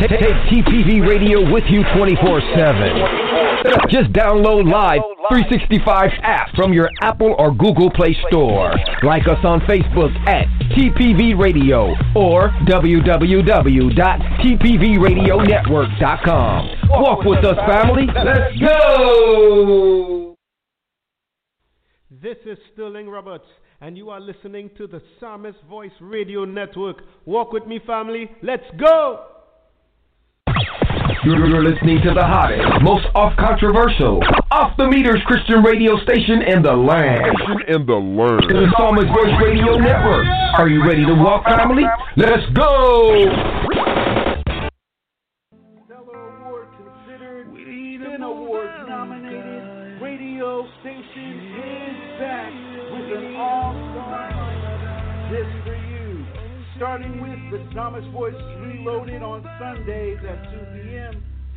Take, take TPV radio with you 24 7. Just download Live 365 app from your Apple or Google Play Store. Like us on Facebook at TPV Radio or www.tpvradionetwork.com. Walk with us, family. Let's go! This is Sterling Roberts, and you are listening to the Psalmist Voice Radio Network. Walk with me, family. Let's go! You're listening to the hottest, most off controversial, off the meters Christian radio station in the land. In the land. The Psalmist Voice Radio Network. Are you ready to walk, family? Let's go! Stellar Award considered, Spin Award nominated radio station is back with an all-star just for you. Starting with the Psalmist Voice Reloaded on Sundays at 2 p.m.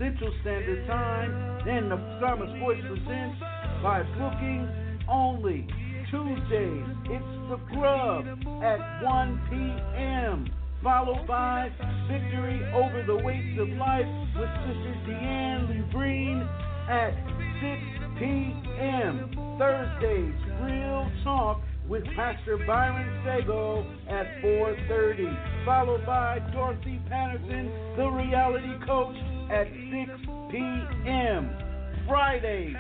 Central Standard Time. Then the Psalmist Voice presents by booking only. Tuesdays, it's The Grub at 1 p.m. Followed by Victory Over the Weights of Life with Sister Deanne Lee Green at 6 p.m. Thursdays, Real Talk with Pastor Byron Sago at 4:30, followed by Dorothy Patterson, the reality coach, at 6 p.m. Fridays,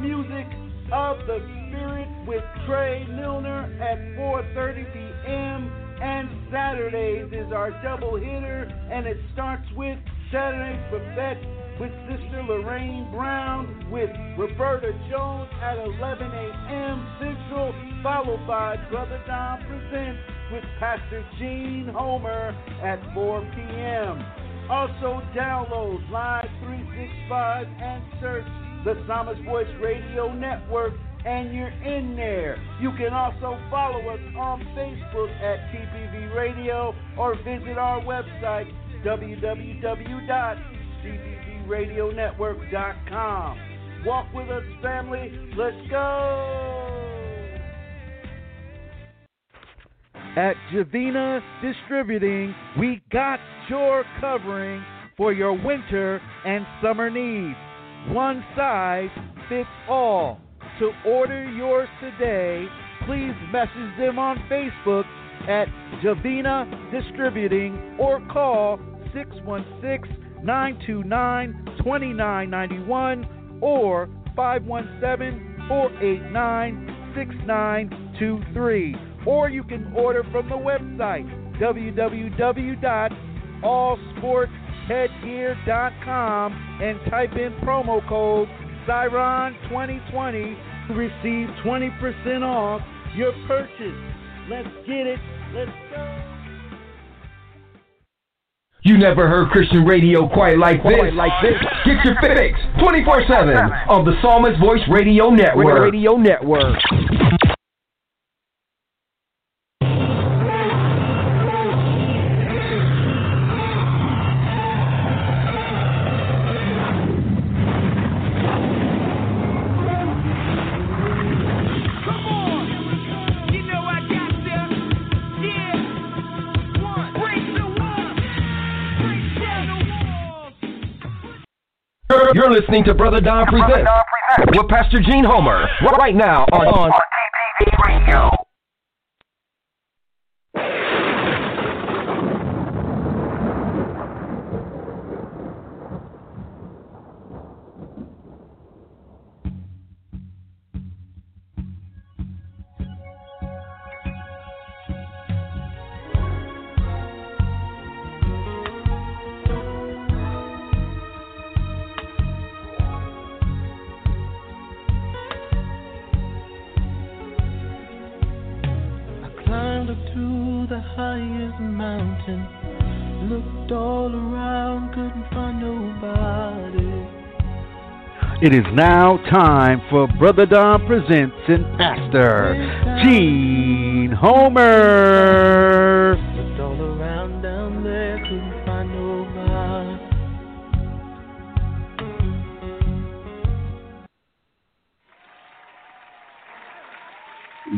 music of the Spirit with Trey Milner at 4:30 p.m. And Saturdays is our double hitter, and it starts with Saturday's Buffet with Sister Lorraine Brown with Roberta Jones at 11 a.m. Central, followed by Brother Don Presents with Pastor Jean Homer at 4 p.m. Also, download Live 365 and search the Psalmist Voice Radio Network, and you're in there. You can also follow us on Facebook at TPV Radio or visit our website, www.tpvradionetwork.com. Walk with us, family. Let's go. At Javina Distributing, we got your covering for your winter and summer needs. One size fits all. To order yours today, please message them on Facebook at Javina Distributing or call 616 929 2991 or 517 489 6923. Or you can order from the website www.allsportheadgear.com and type in promo code Siron2020 to receive 20% off your purchase. Let's get it. Let's go. You never heard Christian radio quite like this. Quite like this. Get your fix 24 7 on the Psalmist Voice Radio Network. Radio Network. Listening to Brother Don Presents with Pastor Jean Homer. Right now on, on mountain. Looked all around, couldn't find nobody. It is now time for Brother Don Presents and Pastor Jean Homer. Looked all around down there, couldn't find nobody.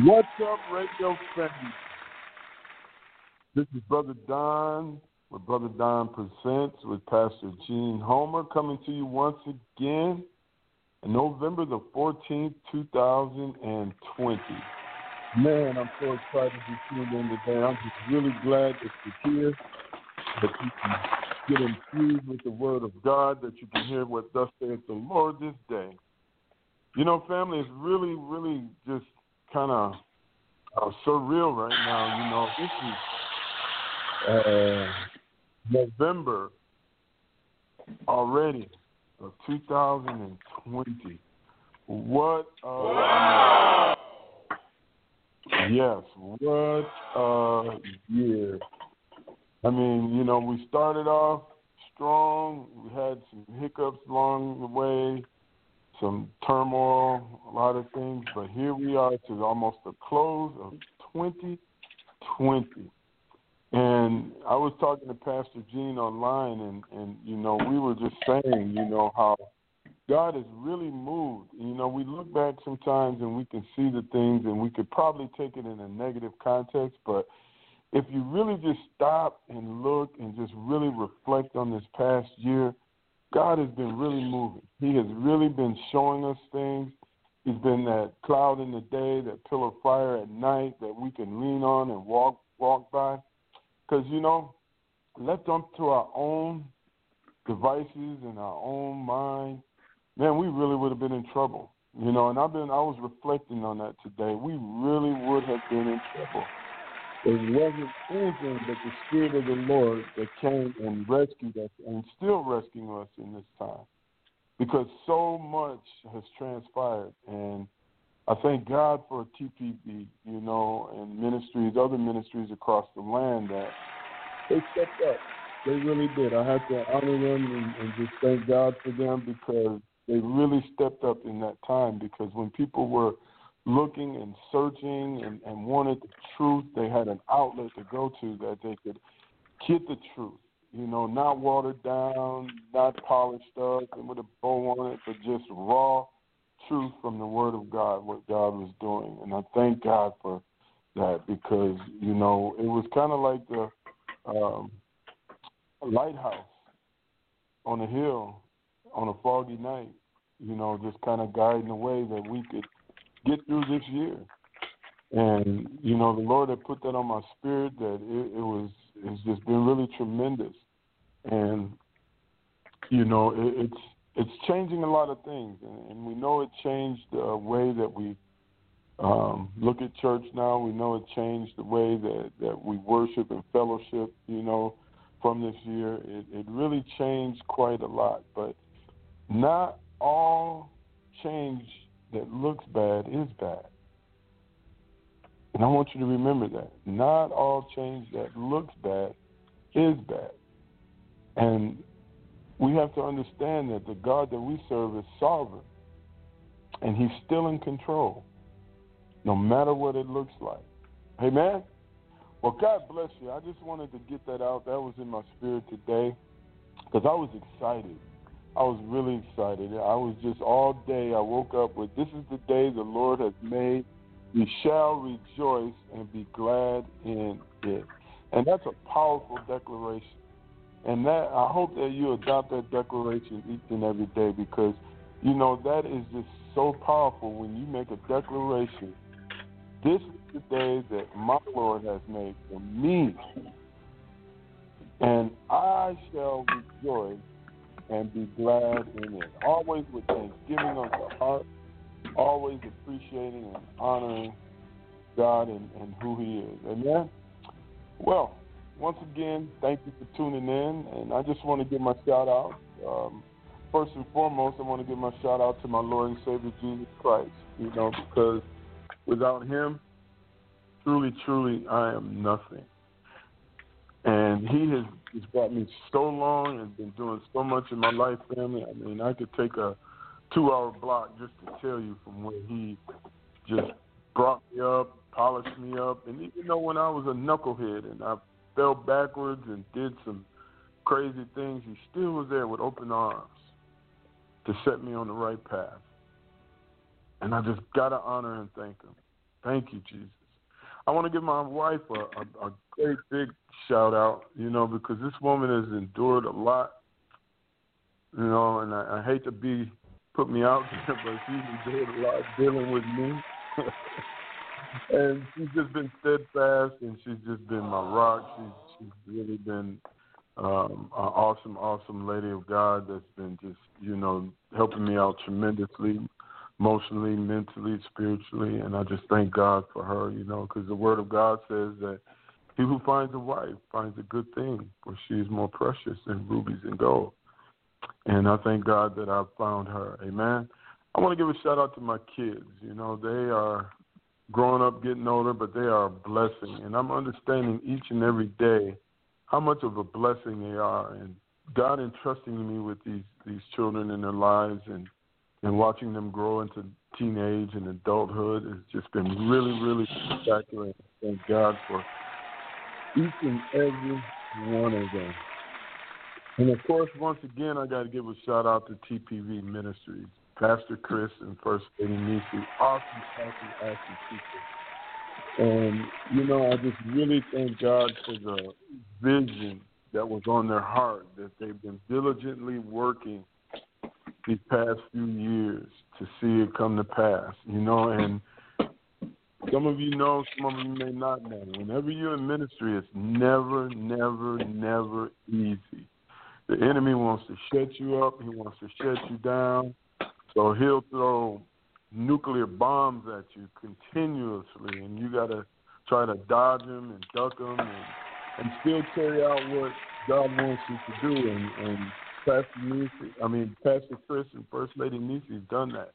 What's up, radio fans? This is Brother Don with Brother Don Presents with Pastor Jean Homer coming to you once again on November the 14th, 2020. Man, I'm so excited to be tuned in today. I'm just really glad that you're here, that you can get infused with the Word of God, that you can hear what thus saith the Lord this day. You know, family, it's really, really just kind of uh, surreal right now. You know, this is uh, November already of 2020. What a wow. yes, what a year. I mean, you know, we started off strong. We had some hiccups along the way some turmoil, a lot of things, but here we are to almost the close of 2020. And I was talking to Pastor Jean online, and, and you know, we were just saying, you know, how God has really moved. You know, we look back sometimes and we can see the things, and we could probably take it in a negative context, but if you really just stop and look and just really reflect on this past year, God has been really moving. He has really been showing us things. He's been that cloud in the day, that pillar of fire at night that we can lean on and walk walk by. Because you know, left up to our own devices and our own mind, man, we really would have been in trouble. You know, and I've been I was reflecting on that today. We really would have been in trouble. It wasn't anything but the Spirit of the Lord that came and rescued us and still rescuing us in this time. Because so much has transpired. And I thank God for TPV, you know, and ministries, other ministries across the land that they stepped up. They really did. I have to honor them and, and just thank God for them because they really stepped up in that time. Because when people were looking and searching and, and wanted the truth, they had an outlet to go to that they could get the truth. You know, not watered down, not polished up and with a bow on it, but just raw truth from the Word of God, what God was doing. And I thank God for that because, you know, it was kind of like the um, lighthouse on a hill on a foggy night, you know, just kind of guiding the way that we could get through this year. And you know, the Lord had put that on my spirit that it, it was it's just been really tremendous. And you know, it, it's it's changing a lot of things, and, and we know it changed the way that we um, look at church now. We know it changed the way that that we worship and fellowship. You know, from this year, it, it really changed quite a lot. But not all change that looks bad is bad. And I want you to remember that. Not all change that looks bad is bad. And we have to understand that the God that we serve is sovereign. And he's still in control, no matter what it looks like. Amen? Well, God bless you. I just wanted to get that out. That was in my spirit today because I was excited I was really excited. I was just all day. I woke up with, This is the day the Lord has made. We shall rejoice and be glad in it. And that's a powerful declaration. And that I hope that you adopt that declaration each and every day because, you know, that is just so powerful when you make a declaration. This is the day that my Lord has made for me. And I shall rejoice and be glad in it. Always with thanksgiving on the heart, always appreciating and honoring God and, and who He is. Amen. Well, once again, thank you for tuning in, and I just want to give my shout out. Um, first and foremost, I want to give my shout out to my Lord and Savior Jesus Christ. You know, because without Him, truly, truly, I am nothing. And He has brought me so long and been doing so much in my life, family. I mean, I could take a two-hour block just to tell you from where he just brought me up, polished me up, and even though when I was a knucklehead and I fell backwards and did some crazy things, he still was there with open arms to set me on the right path. And I just gotta honor and thank him. Thank you, Jesus. I want to give my wife a, a, a great big shout out, you know, because this woman has endured a lot, you know, and I, I hate to be put me out there, but she's endured a lot dealing with me. and she's just been steadfast, and she's just been my rock. She's she's really been um, an awesome, awesome lady of God that's been just you know helping me out tremendously, emotionally, mentally, spiritually, and I just thank God for her. You know, because the Word of God says that he who finds a wife finds a good thing, for she is more precious than rubies and gold. And I thank God that I've found her. Amen. I want to give a shout out to my kids. You know, they are growing up, getting older, but they are a blessing. And I'm understanding each and every day how much of a blessing they are. And God entrusting me with these these children in their lives and and watching them grow into teenage and adulthood has just been really, really spectacular. Thank God for each and every one of them. And of course, once again, I got to give a shout out to TPV Ministries. Pastor Chris and First Lady Nisi, awesome, awesome, awesome people. And, you know, I just really thank God for the vision that was on their heart, that they've been diligently working these past few years to see it come to pass, you know, and some of you know, some of you may not know. Whenever you're in ministry, it's never, never, never easy. The enemy wants to shut you up, he wants to shut you down. So he'll throw nuclear bombs at you continuously, and you got to try to dodge them and duck them and, and still carry out what God wants you to do. And, and Pastor Nisi, I mean Pastor Chris and First Lady Nisi have done that.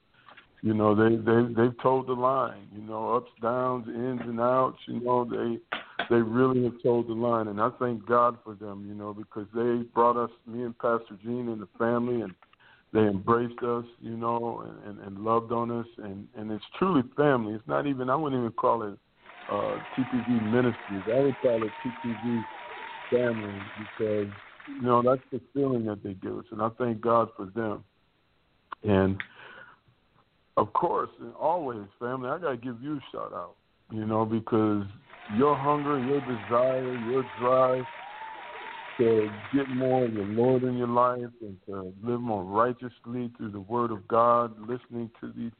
You know, they they they've told the line. You know, ups, downs, ins and outs. You know, they they really have told the line, and I thank God for them. You know, because they brought us, me and Pastor Jean and the family, and they embraced us, you know, and, and, and loved on us, and and it's truly family. It's not even I wouldn't even call it uh, TPV Ministries. I would call it TPV family because you know that's the feeling that they give us, and I thank God for them. And of course, and always, family, I gotta give you a shout out, you know, because your hunger, your desire, your drive to get more of the Lord in your life and to live more righteously through the Word of God, listening to these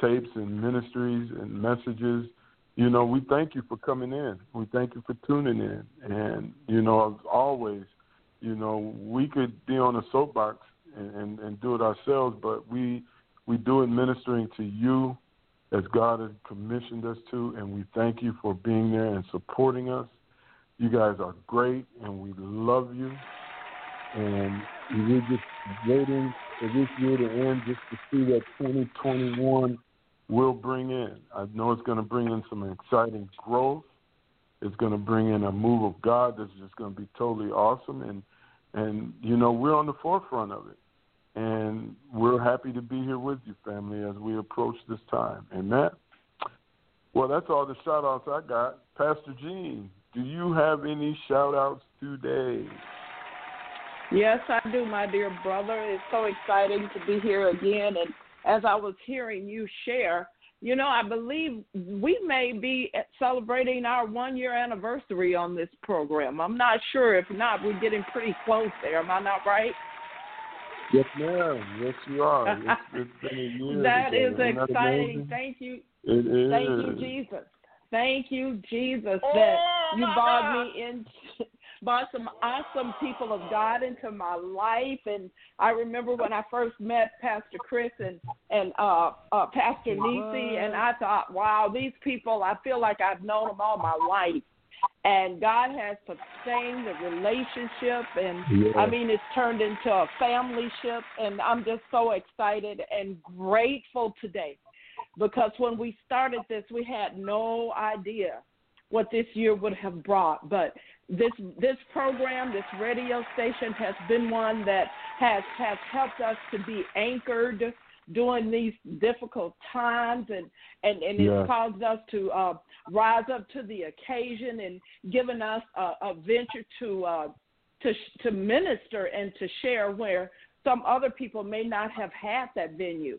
tapes and ministries and messages. You know, we thank you for coming in. We thank you for tuning in. And, you know, as always, you know, we could be on a soapbox and, and, and do it ourselves, but we we do it ministering to you as God has commissioned us to, and we thank you for being there and supporting us you guys are great, and we love you. And we're just waiting for this year to end just to see what 2021 will bring in. I know it's going to bring in some exciting growth. It's going to bring in a move of God that's just going to be totally awesome. And and you know we're on the forefront of it, and we're happy to be here with you, family, as we approach this time. Amen. Well, that's all the shout outs I got. Pastor Jean, do you have any shout outs today? Yes, I do, my dear brother. It's so exciting to be here again. And as I was hearing you share, you know, I believe we may be celebrating our one year anniversary on this program. I'm not sure. If not, we're getting pretty close there. Am I not right? Yes, ma'am. Yes, you are. it's, it's been a year. that is exciting. Thank you. It is. Thank you, Jesus. Thank you, Jesus, that oh, you brought me in, brought some awesome people of God into my life. And I remember when I first met Pastor Chris and and uh, uh, Pastor Nisi, and I thought, wow, these people, I feel like I've known them all my life. And God has sustained the relationship, and yeah. I mean, it's turned into a family ship, and I'm just so excited and grateful today because when we started this, we had no idea what this year would have brought. But this this program, this radio station, has been one that has has helped us to be anchored during these difficult times and and and Yeah. it's caused us to uh rise up to the occasion and given us a, a venture to uh to to minister and to share where some other people may not have had that venue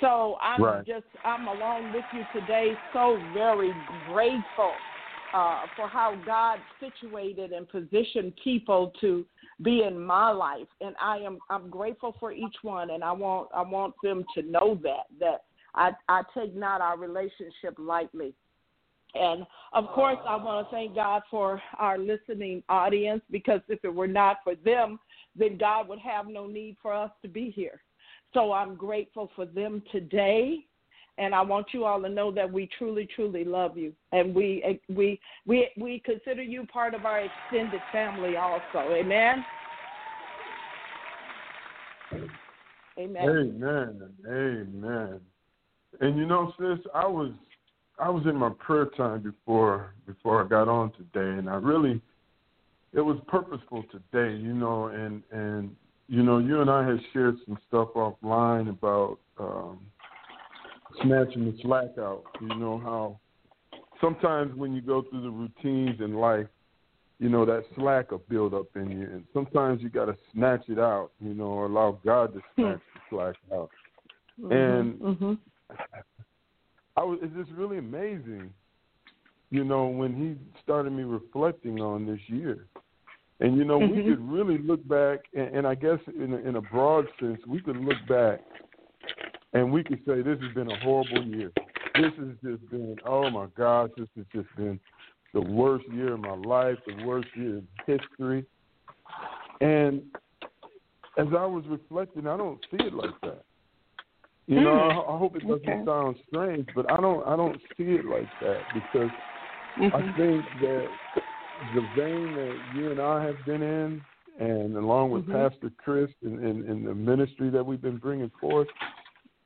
so i'm Right. just i'm along with you today so very grateful uh, for how God situated and positioned people to be in my life, and I am I'm grateful for each one, and I want I want them to know that that I I take not our relationship lightly. And of course, I want to thank God for our listening audience because if it were not for them, then God would have no need for us to be here. So I'm grateful for them today and I want you all to know that we truly, truly love you, and we we we we consider you part of our extended family also. Amen. Amen. Amen. Amen. And you know, sis, I was I was in my prayer time before before I got on today, and I really it was purposeful today, you know, and and you know, you and I had shared some stuff offline about um, snatching the slack out. You know how sometimes when you go through the routines in life, you know that slack will build up in you, and sometimes you got to snatch it out. You know, or allow God to snatch the slack out. And hmm I was, it's just really amazing, you know, when he started me reflecting on this year. And, you know, we Mhm. could really look back, and, and I guess in a, in a broad sense, we could look back and we could say this has been a horrible year. This has just been, oh my gosh, this has just been the worst year of my life, the worst year in history. And as I was reflecting, I don't see it like that. You know, I, I hope it doesn't Okay. sound strange, but I don't I don't see it like that because I think that the vein that you and I have been in, and along with Mhm. Pastor Chris and, and, and the ministry that we've been bringing forth,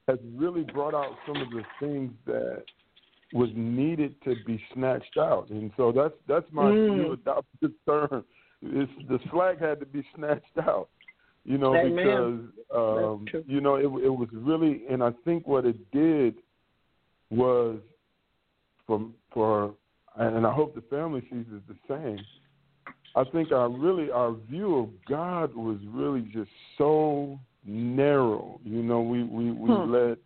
has really brought out some of the things that was needed to be snatched out. And so that's that's my Mm. new adopted term. It's, the flag had to be snatched out. You know, Amen. because um, you know it, it was really, and I think what it did was for for, and I hope the family sees it the same. I think our really our view of God was really just so narrow. You know, we we we Hmm. let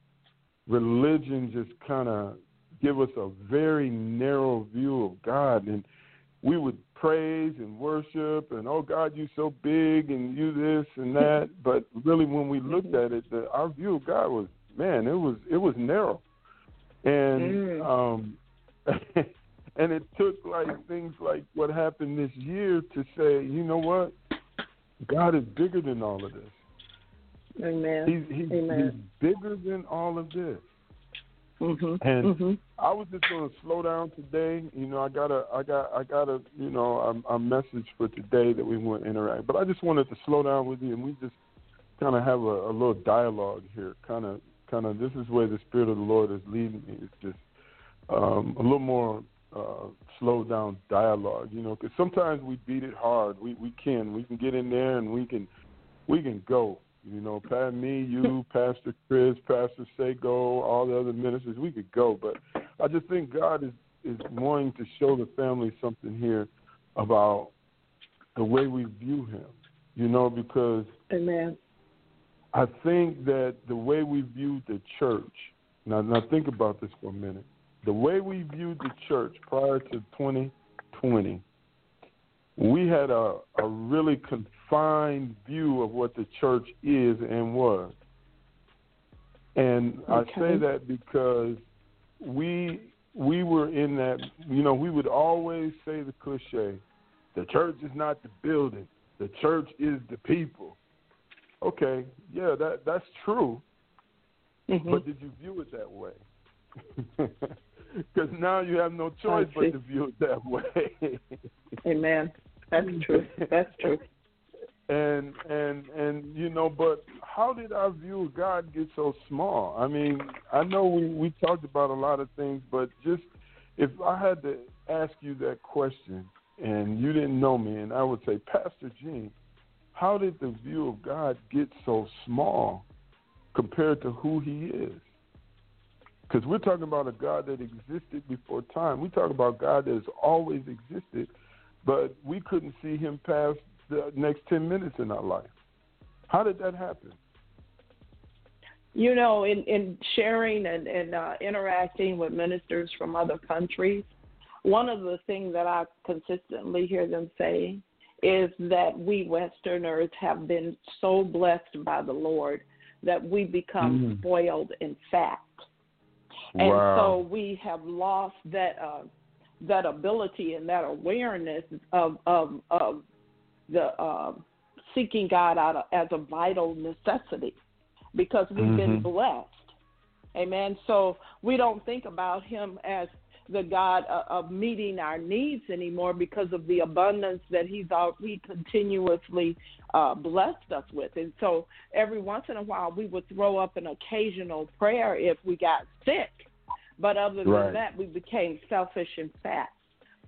religion just kind of give us a very narrow view of God, and we would praise and worship and oh God, you're so big and you this and that. but really, when we looked at it, the, our view of God was man, it was it was narrow, and Mm. um, and it took like things like what happened this year to say, you know what, God is bigger than all of this. Amen. He's he's, Amen. he's bigger than all of this. Mhm. And Mhm. I was just going to slow down today. You know, I got a, I got, I got a, you know, a, a message for today that we want to interact. But I just wanted to slow down with you, and we just kind of have a, a little dialogue here. Kind of, kind of. This is where the Spirit of the Lord is leading me. It's just um, a little more uh, slow down dialogue. You know, because sometimes we beat it hard. We we can, we can get in there and we can, we can go. You know, Pat, me, you, Pastor Chris, Pastor Sago, all the other ministers, we could go. But I just think God is is wanting to show the family something here about the way we view Him. You know, because Amen. I think that the way we view the church. Now, now think about this for a minute. The way we viewed the church prior to 2020, we had a, a really confined view of what the church is and was. And I say that because we we were in that you know, we would always say the cliche, the church is not the building, the church is the people. Okay, yeah, that that's true. Mhm. But did you view it that way? Because now you have no choice but to view it that way. Amen. That's true. That's true. and and and you know, but how did our view of God get so small? I mean, I know we we talked about a lot of things, but just if I had to ask you that question and you didn't know me, and I would say, Pastor Jean, how did the view of God get so small compared to who He is? Because we're talking about a God that existed before time. We talk about God that has always existed, but we couldn't see Him past the next 10 minutes in our life. How did that happen? You know, in, in sharing and, and uh, interacting with ministers from other countries, one of the things that I consistently hear them say is that we Westerners have been so blessed by the Lord that we become mm. spoiled in fact. And wow. so we have lost that uh, that ability and that awareness of of, of the uh, seeking God out of, as a vital necessity because we've mm-hmm. been blessed. Amen. So we don't think about Him as the God of meeting our needs anymore because of the abundance that He's he continuously uh, blessed us with. And so every once in a while we would throw up an occasional prayer if we got sick, but other than right. that we became selfish and fat.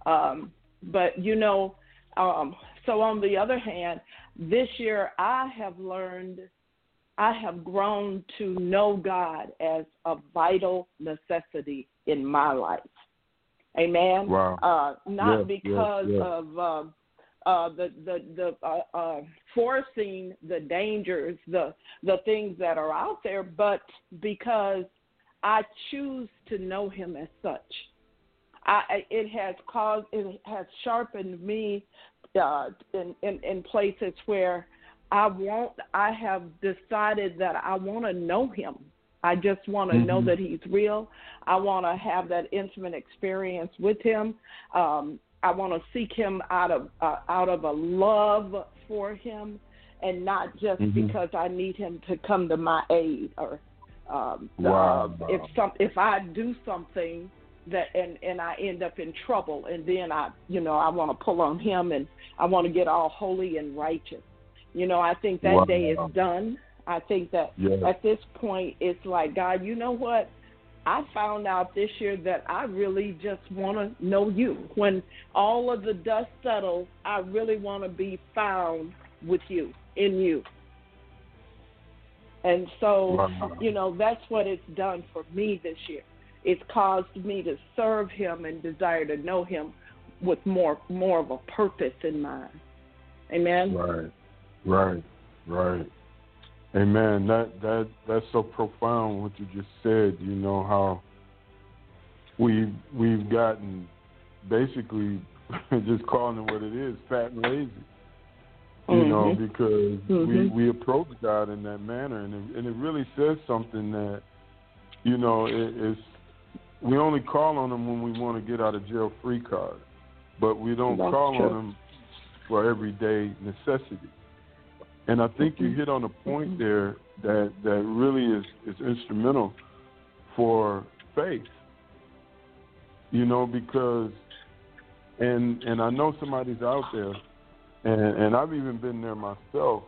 Um, but you know, um, so on the other hand, this year I have learned. I have grown to know God as a vital necessity in my life. Amen. Wow. Uh, not yes, because yes, yes. of uh, uh, the the the uh, uh, forcing the dangers, the the things that are out there, but because I choose to know Him as such. I, it has caused, it has sharpened me uh, in, in in places where I want. I have decided that I want to know Him. I just want to mm-hmm. know that he's real. I want to have that intimate experience with him. Um, I want to seek him out of uh, out of a love for him, and not just mm-hmm. because I need him to come to my aid or um, wow. uh, if some if I do something that and and I end up in trouble, and then I you know I want to pull on him and I want to get all holy and righteous. You know, I think that wow. day is done. I think that yes. at this point, it's like, God, you know what? I found out this year that I really just want to know you. When all of the dust settles, I really want to be found with you, in you. And so, wow. you know, that's what it's done for me this year. It's caused me to serve him and desire to know him with more more of a purpose in mind. Amen. Right. Right. Right. Amen. That that that's so profound what you just said. You know how we we've gotten basically just calling it what it is, fat and lazy. You mm-hmm. know, because mm-hmm. we we approach God in that manner, and it, and it really says something that you know it, it's we only call on Him when we want to get out of jail free card, but we don't that's call true. on Him for everyday necessity. And I think you hit on a point there that that really is is instrumental for faith. You know, because and and I know somebody's out there, and and I've even been there myself.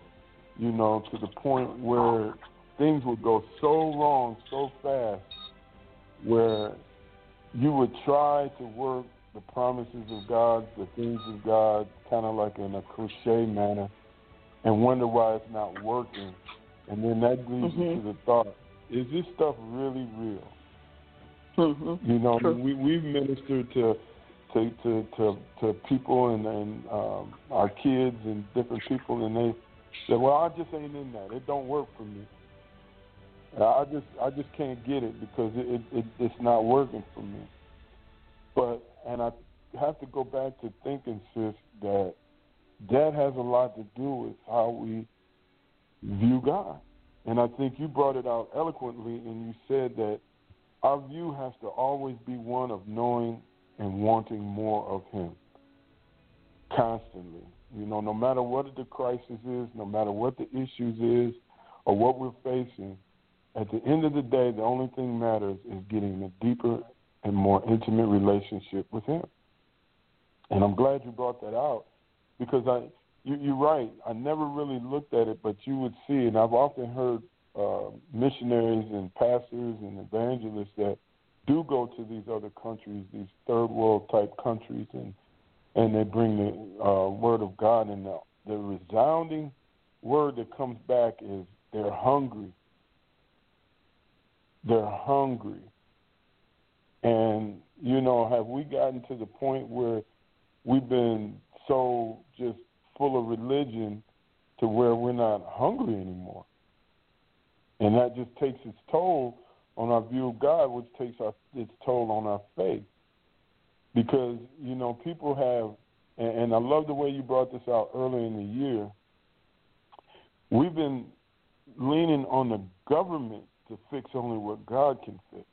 You know, to the point where things would go so wrong so fast, where you would try to work the promises of God, the things of God, kind of like in a cliche manner and wonder why it's not working. And then that leads mm-hmm. you to the thought: Is this stuff really real? Mm-hmm. You know, True. we we've ministered to to to to, to people and and um, our kids and different people, and they said, "Well, I just ain't in that. It don't work for me. I just I just can't get it because it, it, it it's not working for me." But and I have to go back to thinking, sis, that that has a lot to do with how we view God. And I think you brought it out eloquently, and you said that our view has to always be one of knowing and wanting more of Him constantly. You know, no matter what the crisis is, no matter what the issues is, or what we're facing, at the end of the day, the only thing matters is getting a deeper and more intimate relationship with Him. And I'm glad you brought that out because I you, you're right. I never really looked at it, but you would see, and I've often heard uh, missionaries and pastors and evangelists that do go to these other countries, these third world type countries, and and they bring the uh, word of God, and the, the resounding word that comes back is they're hungry. They're hungry. And, you know, have we gotten to the point where we've been so just full of religion to where we're not hungry anymore? And that just takes its toll on our view of God, which takes our, its toll on our faith. Because, you know, people have, and, and I love the way you brought this out earlier in the year, we've been leaning on the government to fix only what God can fix.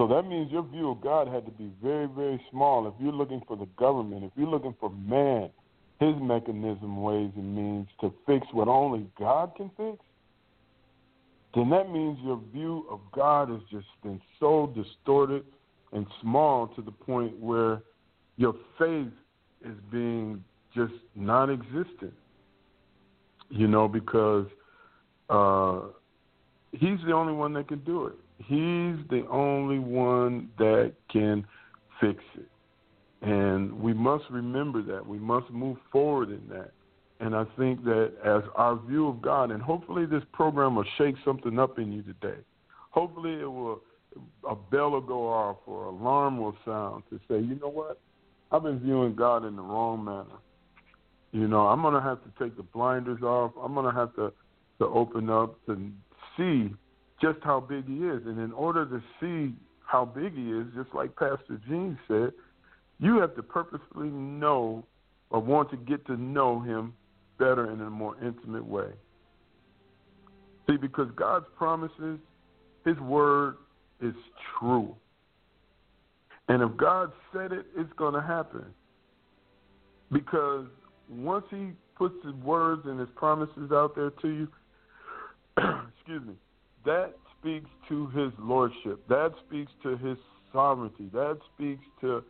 So that means your view of God had to be very, very small. If you're looking for the government, if you're looking for man, his mechanism, ways, and means to fix what only God can fix, then that means your view of God has just been so distorted and small to the point where your faith is being just non existent. You know, because uh, he's the only one that can do it. He's the only one that can fix it. And we must remember that. We must move forward in that. And I think that as our view of God, and hopefully this program will shake something up in you today. Hopefully it will, a bell will go off or alarm will sound to say, you know what? I've been viewing God in the wrong manner. You know, I'm going to have to take the blinders off. I'm going to have to, to open up to see just how big he is. And in order to see how big he is, just like Pastor Jean said, you have to purposely know or want to get to know him better in a more intimate way. See, because God's promises, his word is true. And if God said it, it's going to happen. Because once he puts his words and his promises out there to you, excuse me, that speaks to his lordship. That speaks to his sovereignty. That speaks to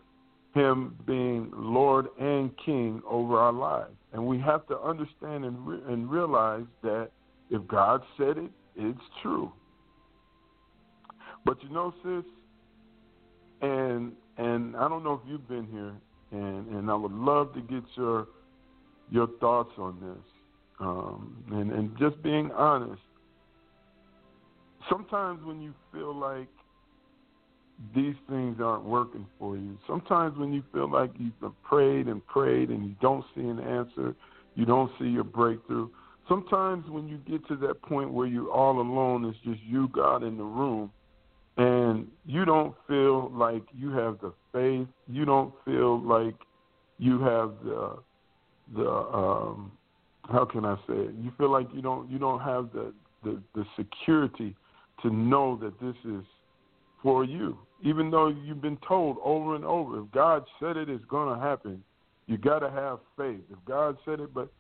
him being Lord and King over our lives. And we have to understand and, re- and realize that if God said it, it's true. But you know, sis, and and I don't know if you've been here, and and I would love to get your your thoughts on this, um, and and just being honest sometimes when you feel like these things aren't working for you, sometimes when you feel like you've prayed and prayed and you don't see an answer, you don't see your breakthrough. Sometimes when you get to that point where you're all alone, it's just you, God, in the room, and you don't feel like you have the faith, you don't feel like you have the the um how can I say it? You feel like you don't you don't have the the, the security to know that this is for you. Even though you've been told over and over, if God said it, it's going to happen. You got to have faith. If God said it, but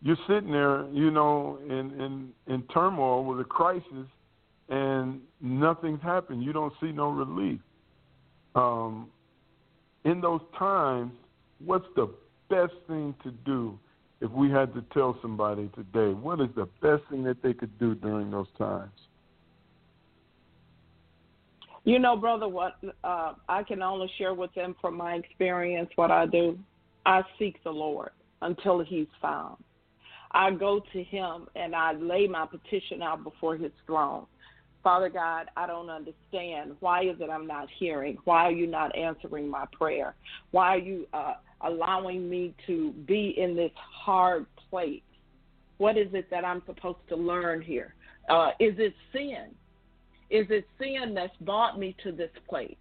you're sitting there, you know, in in in turmoil with a crisis, and nothing's happened. You don't see no relief. Um, in those times, what's the best thing to do if we had to tell somebody today? What is the best thing that they could do during those times? You know, brother, what uh, I can only share with them from my experience what I do. I seek the Lord until He's found. I go to Him and I lay my petition out before His throne. Father God, I don't understand. Why is it I'm not hearing? Why are you not answering my prayer? Why are you uh, allowing me to be in this hard place? What is it that I'm supposed to learn here? Uh, is it sin? Is it sin that's brought me to this place?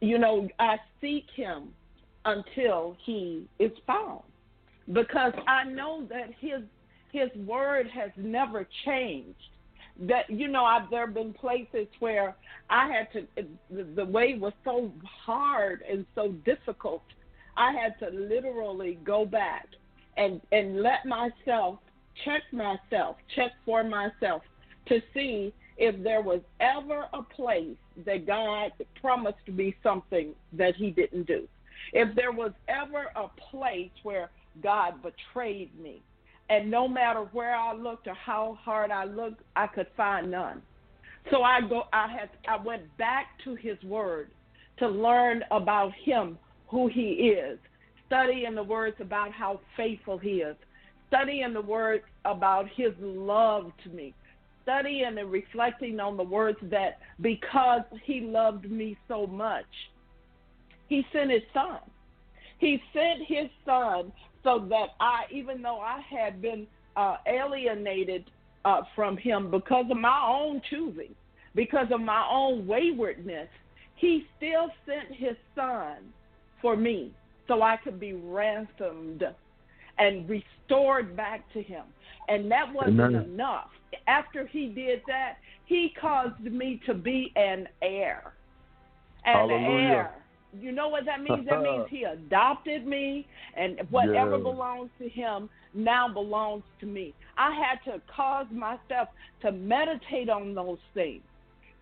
You know, I seek him until he is found because I know that his his word has never changed. That you know, I've there have been places where I had to the, the way was so hard and so difficult. I had to literally go back and and let myself check myself, check for myself to see if there was ever a place that God promised me something that He didn't do, if there was ever a place where God betrayed me, and no matter where I looked or how hard I looked, I could find none. So I go I had I went back to his word to learn about him, who he is, studying the words about how faithful he is, studying the words about his love to me, studying and reflecting on the words that because he loved me so much, he sent his son. He sent his son so that I, even though I had been uh, alienated uh, from him because of my own choosing, because of my own waywardness, he still sent his son for me so I could be ransomed and restored back to him. And that wasn't Amen. enough. After he did that, he caused me to be an heir. An Hallelujah. heir. You know what that means? that means he adopted me, and whatever yeah. belongs to him now belongs to me. I had to cause myself to meditate on those things.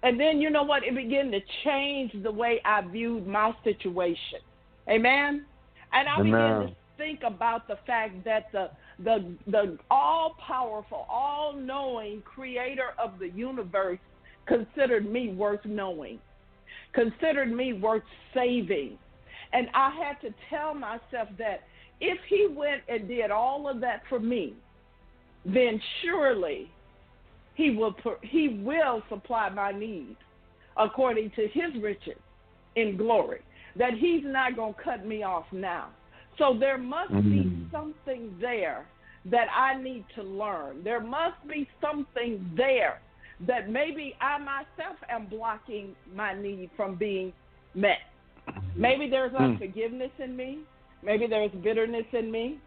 And then you know what? It began to change the way I viewed my situation. Amen. And I Amen. began to think about the fact that the the the all powerful, all knowing creator of the universe considered me worth knowing, considered me worth saving. And I had to tell myself that if he went and did all of that for me, then surely he will he will supply my needs according to his riches in glory. That he's not going to cut me off now. So there must mm-hmm. be something there that I need to learn. There must be something there that maybe I myself am blocking my need from being met. Maybe there's mm. unforgiveness in me. Maybe there's bitterness in me.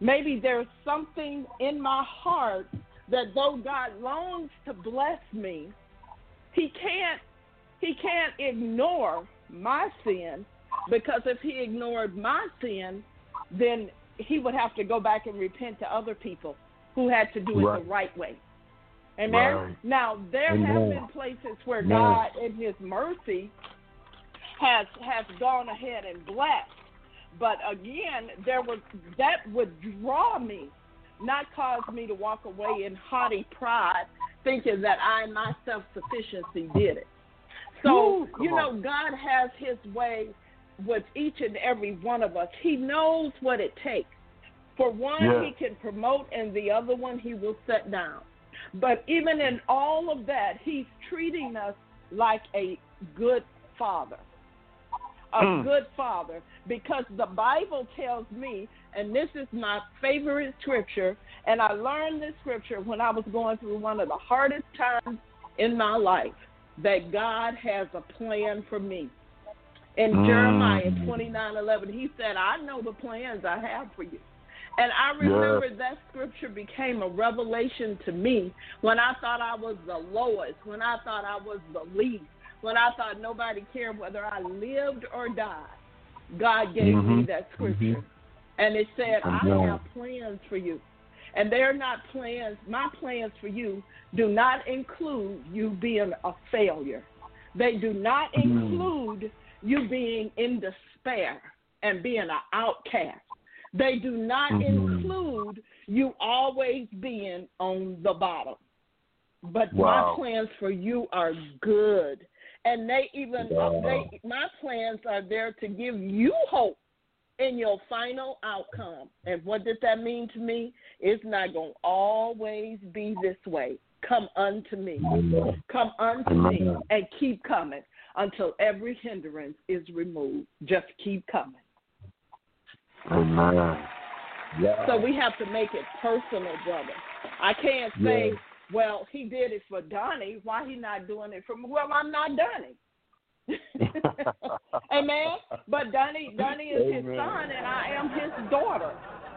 Maybe there's something in my heart that though God longs to bless me, he can't he can't ignore my sin because if he ignored my sin, then he would have to go back and repent to other people who had to do it right. the right way. Amen. Right. Now there Amen. have been places where Amen. God, in His mercy, has has gone ahead and blessed. But again, there was that would draw me not cause me to walk away in haughty pride, thinking that I, my self sufficiency, did it. So, Ooh, you know, on. God has His way with each and every one of us. He knows what it takes. For one, yeah. He can promote, and the other one, He will set down. But even in all of that, He's treating us like a good father a mm. good father because the Bible tells me, and this is my favorite scripture, and I learned this scripture when I was going through one of the hardest times in my life, that God has a plan for me. In mm. Jeremiah twenty nine eleven, he said, I know the plans I have for you. And I remember that scripture became a revelation to me when I thought I was the lowest, when I thought I was the least when I thought nobody cared whether I lived or died, God gave mm-hmm. me that scripture. Mm-hmm. And it said, I have plans for you. And they're not plans, my plans for you do not include you being a failure. They do not mm-hmm. include you being in despair and being an outcast. They do not mm-hmm. include you always being on the bottom. But wow. my plans for you are good and they even wow. they my plans are there to give you hope in your final outcome. And what does that mean to me? It's not going to always be this way. Come unto me. Come unto me and keep coming until every hindrance is removed. Just keep coming. Amen. Yeah. So we have to make it personal, brother. I can't say yeah. Well, he did it for Donnie. Why he not doing it for me? Well, I'm not Donnie. Amen. But Donnie, Donnie is Amen. his son, and I am his daughter,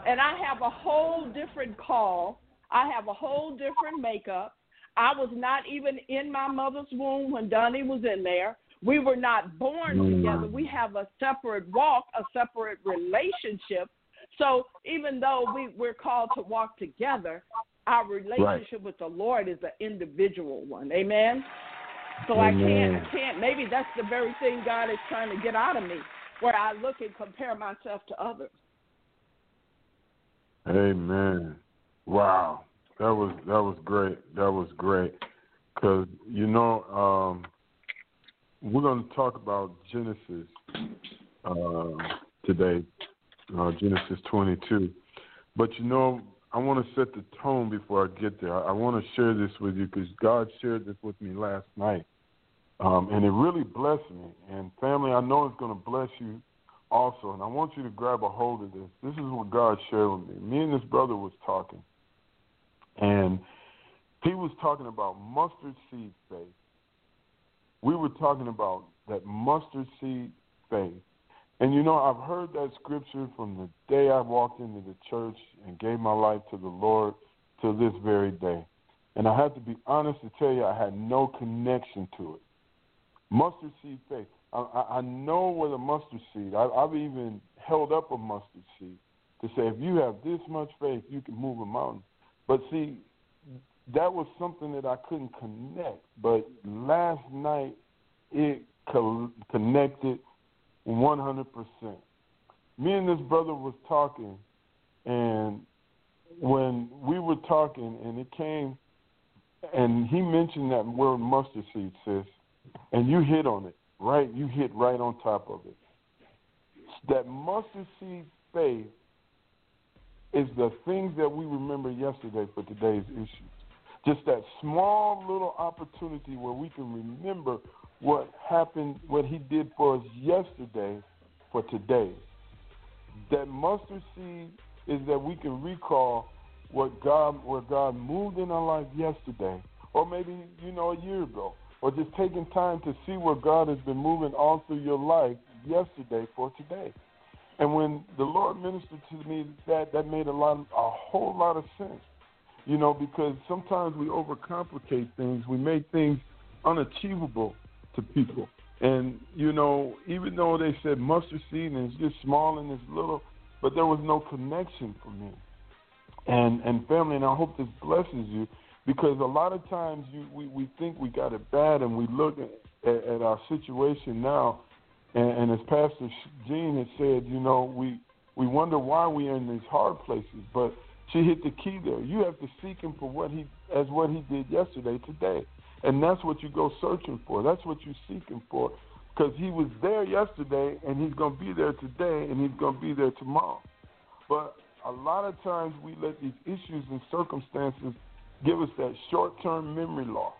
and I have a whole different call. I have a whole different makeup. I was not even in my mother's womb when Donnie was in there. We were not born mm. together. We have a separate walk, a separate relationship. So even though we, we're called to walk together, our relationship right. with the Lord is an individual one. Amen. So Amen. I can't, I can't. Maybe that's the very thing God is trying to get out of me, where I look and compare myself to others. Amen. Wow, that was that was great. That was great. because you know um, we're going to talk about Genesis uh, today, uh, Genesis 22. But you know, I want to set the tone before I get there. I, I want to share this with you because God shared this with me last night, um, and it really blessed me. And family, I know it's going to bless you also. And I want you to grab a hold of this. This is what God shared with me. Me and this brother was talking, and he was talking about mustard seed faith. We were talking about that mustard seed faith. And you know, I've heard that scripture from the day I walked into the church and gave my life to the Lord to this very day. And I have to be honest to tell you, I had no connection to it. Mustard seed faith. I, I know what a mustard seed. I, I've even held up a mustard seed to say, if you have this much faith, you can move a mountain. But see, that was something that I couldn't connect. But last night, it co- connected 100%. Me and this brother was talking, and when we were talking, and it came, and he mentioned that word mustard seed, sis, and you hit on it, right? You hit right on top of it. That mustard seed faith is the things that we remember yesterday for today's issues. Just that small little opportunity where we can remember what happened, what he did for us yesterday for today. That mustard seed is that we can recall what God, where God moved in our life yesterday, or maybe you know a year ago, or just taking time to see where God has been moving all through your life yesterday for today. And when the Lord ministered to me, that that made a lot, a whole lot of sense. You know, because sometimes we overcomplicate things. We make things unachievable to people. And you know, even though they said mustard seed and it's just small and it's little, but there was no connection for me. And and family, and I hope this blesses you because a lot of times you we, we think we got it bad and we look at, at, our situation now, and, and as Pastor Jean has said, you know, we we wonder why we're in these hard places, but she hit the key there. You have to seek him for what he as what he did yesterday, today. And that's what you go searching for. That's what you're seeking for. Because he was there yesterday, and he's to be there today, and he's to be there tomorrow. But a lot of times we let these issues and circumstances give us that short term memory loss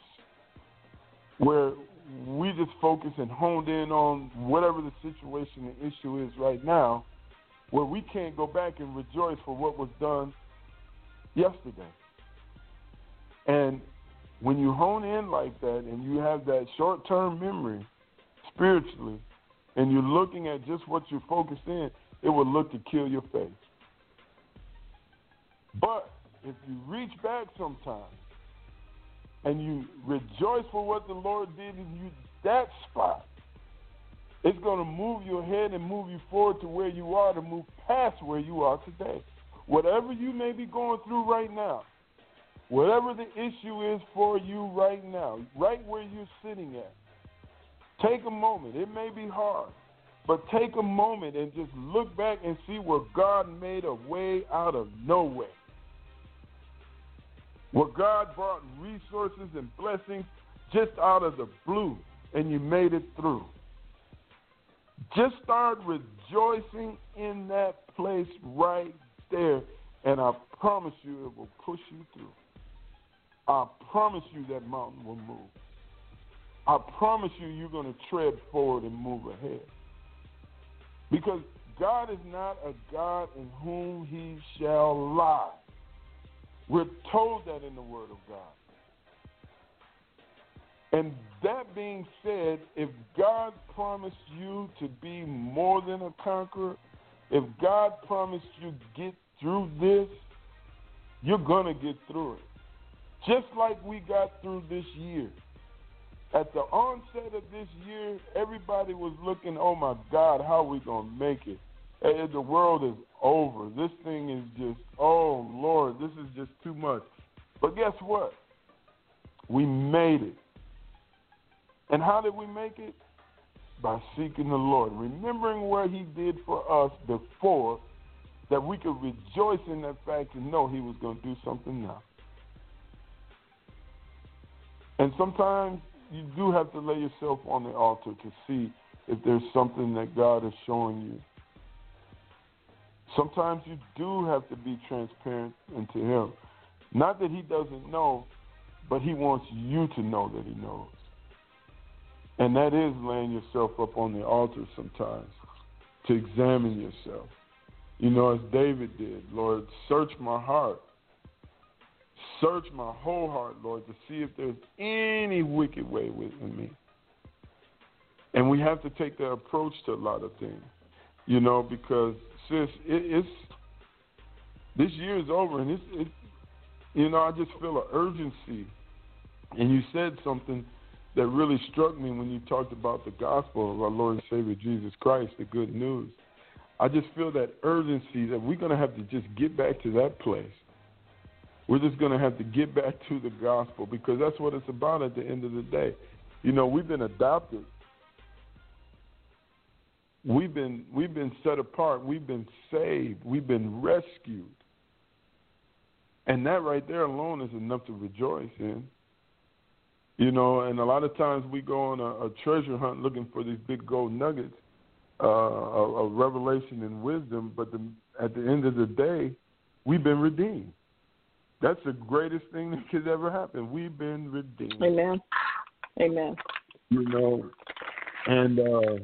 where we just focus and honed in on whatever the situation and issue is right now, where we can't go back and rejoice for what was done yesterday. And when you hone in like that and you have that short term memory spiritually and you're looking at just what you're focused in, it will look to kill your faith. But if you reach back sometimes and you rejoice for what the Lord did in you that spot, it's going to move your head and move you forward to where you are to move past where you are today. Whatever you may be going through right now, Whatever the issue is for you right now, right where you're sitting at, take a moment. It may be hard, but take a moment and just look back and see where God made a way out of no way. Where God brought resources and blessings just out of the blue and you made it through. Just start rejoicing in that place right there, and I promise you it will push you through. I promise you that mountain will move. I promise you, you're going to tread forward and move ahead. Because God is not a God in whom he shall lie. We're told that in the Word of God. And that being said, if God promised you to be more than a conqueror, if God promised you get through this, you're going to get through it. Just like we got through this year. At the onset of this year, everybody was looking, oh my God, how are we going to make it? And the world is over. This thing is just, oh Lord, this is just too much. But guess what? We made it. And how did we make it? By seeking the Lord, remembering what He did for us before, that we could rejoice in that fact and know He was going to do something now. And sometimes you do have to lay yourself on the altar to see if there's something that God is showing you. Sometimes you do have to be transparent into Him. Not that He doesn't know, but He wants you to know that He knows. And that is laying yourself up on the altar sometimes to examine yourself. You know, as David did, Lord, search my heart. Search my whole heart, Lord, to see if there's any wicked way within me. And we have to take that approach to a lot of things, you know, because sis, it, it's this year is over, and it's, it, you know, I just feel an urgency. And you said something that really struck me when you talked about the gospel of our Lord and Savior Jesus Christ, the good news. I just feel that urgency that we're going to have to just get back to that place. We're just going to have to get back to the gospel because that's what it's about at the end of the day. You know, we've been adopted. We've been we've been set apart. We've been saved. We've been rescued. And that right there alone is enough to rejoice in. You know, and a lot of times we go on a, a treasure hunt looking for these big gold nuggets uh, of, of revelation and wisdom, but the, at the end of the day, we've been redeemed. That's the greatest thing that could ever happen. We've been redeemed. Amen. Amen. You know, and uh,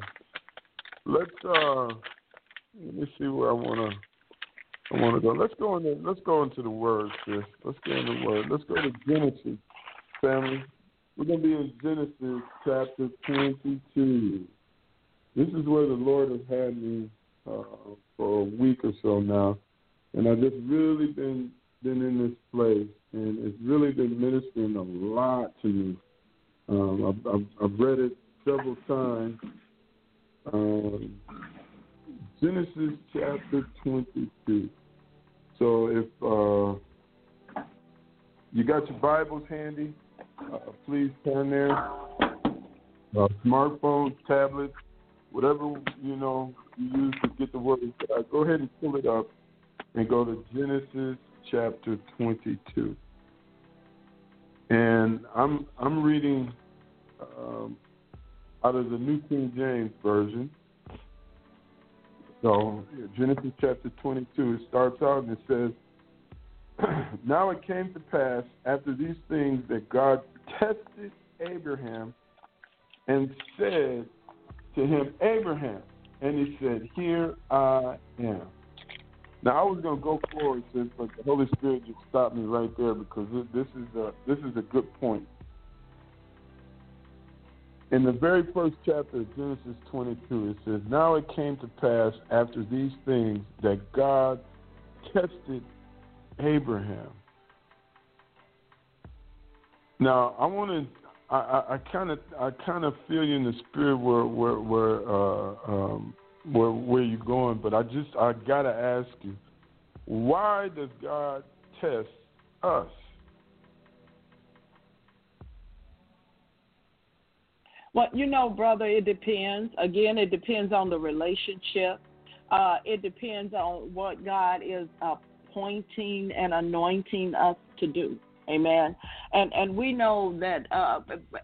let's uh, let me see where I wanna I wanna go. Let's go into let's go into the word, sis. Let's go into the word. Let's go to Genesis, family. We're gonna be in Genesis chapter twenty two. This is where the Lord has had me uh, for a week or so now, and I've just really been been in this place, and it's really been ministering a lot to me. Um, I've, I've, I've read it several times. Um, Genesis chapter 22. So if uh, you got your Bibles handy, uh, please turn there. Uh, smartphones, tablets, whatever you know you use to get the word. Uh, go ahead and pull it up and go to Genesis chapter 22. And I'm I'm reading um, out of the New King James version. So Genesis chapter 22, it starts out and it says, "Now it came to pass after these things that God tested Abraham and said to him, Abraham, and he said, Here I am." Now I was going to go forward, sis, but the Holy Spirit just stopped me right there because this is a this is a good point. In the very first chapter of Genesis 22, it says, "Now it came to pass after these things that God tested Abraham." Now I want to. I kind of, I kind of feel you in the spirit where, where, where uh, um, where where you're going, but I just I gotta ask you, why does God test us? Well, you know, brother, it depends. Again, it depends on the relationship. Uh, it depends on what God is appointing and anointing us to do. Amen. And and we know that uh,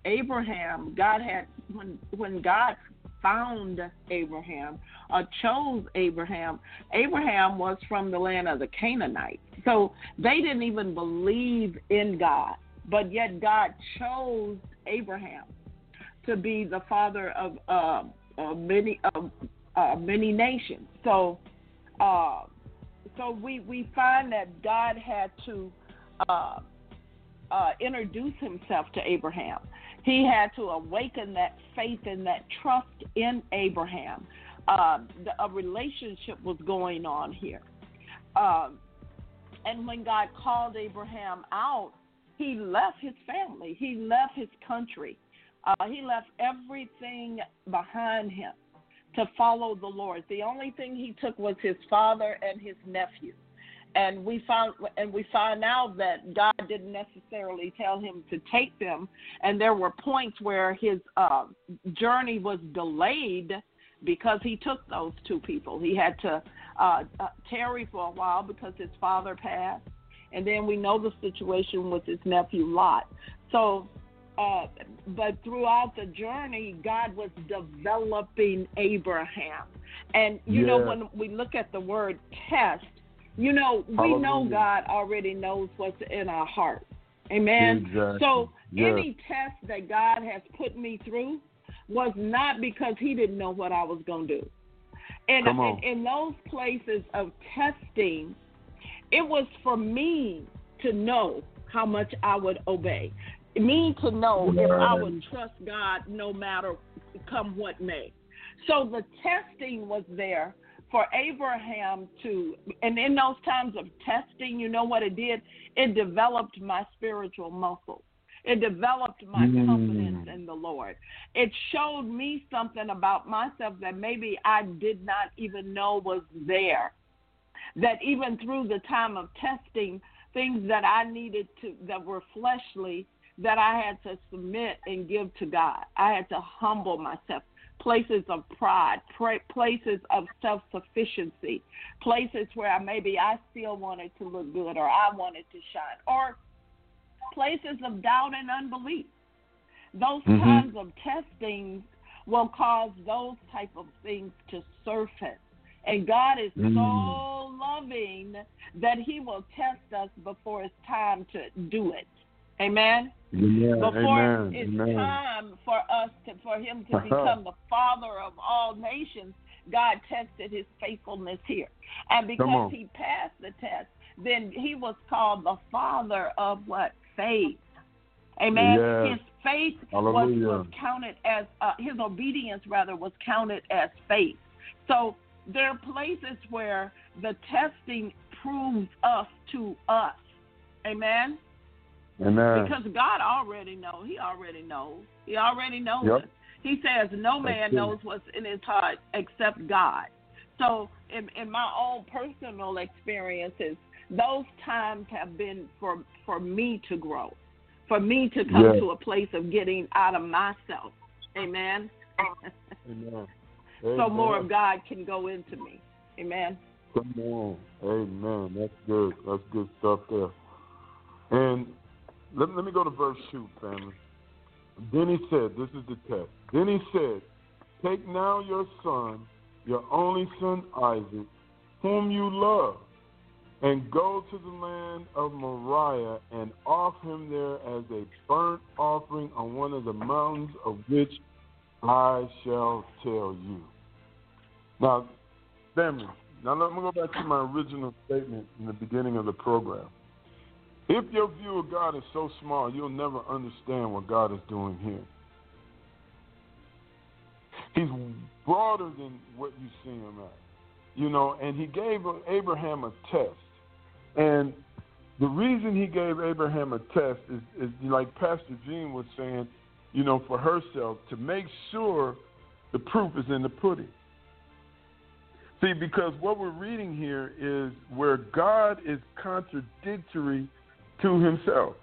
Abraham, God had when when God found Abraham or chose Abraham, Abraham was from the land of the Canaanites. So they didn't even believe in God, but yet God chose Abraham to be the father of uh, uh, many of uh, many nations. So, uh, so we we find that God had to uh, introduce Himself to Abraham. He had to awaken that faith and that trust in Abraham. Uh, the, a relationship was going on here. Um, and when God called Abraham out, he left his family, he left his country, uh, he left everything behind him to follow the Lord. The only thing he took was his father and his nephew and we found and we found out that God didn't necessarily tell him to take them, and there were points where his uh, journey was delayed because he took those two people. He had to uh, uh, tarry for a while because his father passed, and then we know the situation with his nephew Lot. So uh, but throughout the journey, God was developing Abraham. And you know, when we look at the word test, you know, we Hallelujah. know God already knows what's in our heart. Amen. Exactly. So Yes. any test that God has put me through was not because He didn't know what I was going to do. And in, in those places of testing, it was for me to know how much I would obey. Me to know if I would trust God no matter come what may. So the testing was there for Abraham to, and in those times of testing, you know what it did? It developed my spiritual muscles. It developed my Mm. confidence in the Lord. It showed me something about myself that maybe I did not even know was there. That even through the time of testing, things that I needed to, that were fleshly, that I had to submit and give to God. I had to humble myself. Places of pride, places of self sufficiency, places where maybe I still wanted to look good or I wanted to shine, or places of doubt and unbelief. Those Mhm. kinds of testings will cause those type of things to surface. And God is Mm. so loving that He will test us before it's time to do it. Amen. Amen. Before Amen. it's Amen. time for us to, for Him to become the Father of all nations, God tested His faithfulness here, and because. He passed the test, then He was called the Father of what faith. Amen. Yes. His faith was, was counted as uh, his obedience rather was counted as faith. So there are places where the testing proves us to us. Amen. Amen. Uh, because God already knows. He already knows. He already knows Yep. He says no man knows what's in his heart except God. So in, in my own personal experiences, those times have been for for me to grow, for me to come Yes. to a place of getting out of myself. Amen. Amen. so more of God can go into me. Amen. Come on. Amen. That's good. That's good stuff there. And let, let me go to verse 2, family. Then he said, This is the test. Then he said, Take now your son, your only son Isaac, whom you love, and go to the land of Moriah and offer him there as a burnt offering on one of the mountains of which I shall tell you. Now, family, now let me go back to my original statement in the beginning of the program. If your view of God is so small, you'll never understand what God is doing here. He's broader than what you see him at. You know, and he gave Abraham a test. And the reason he gave Abraham a test is, is like Pastor Jean was saying, you know, for herself, to make sure the proof is in the pudding. See, because what we're reading here is where God is contradictory to himself.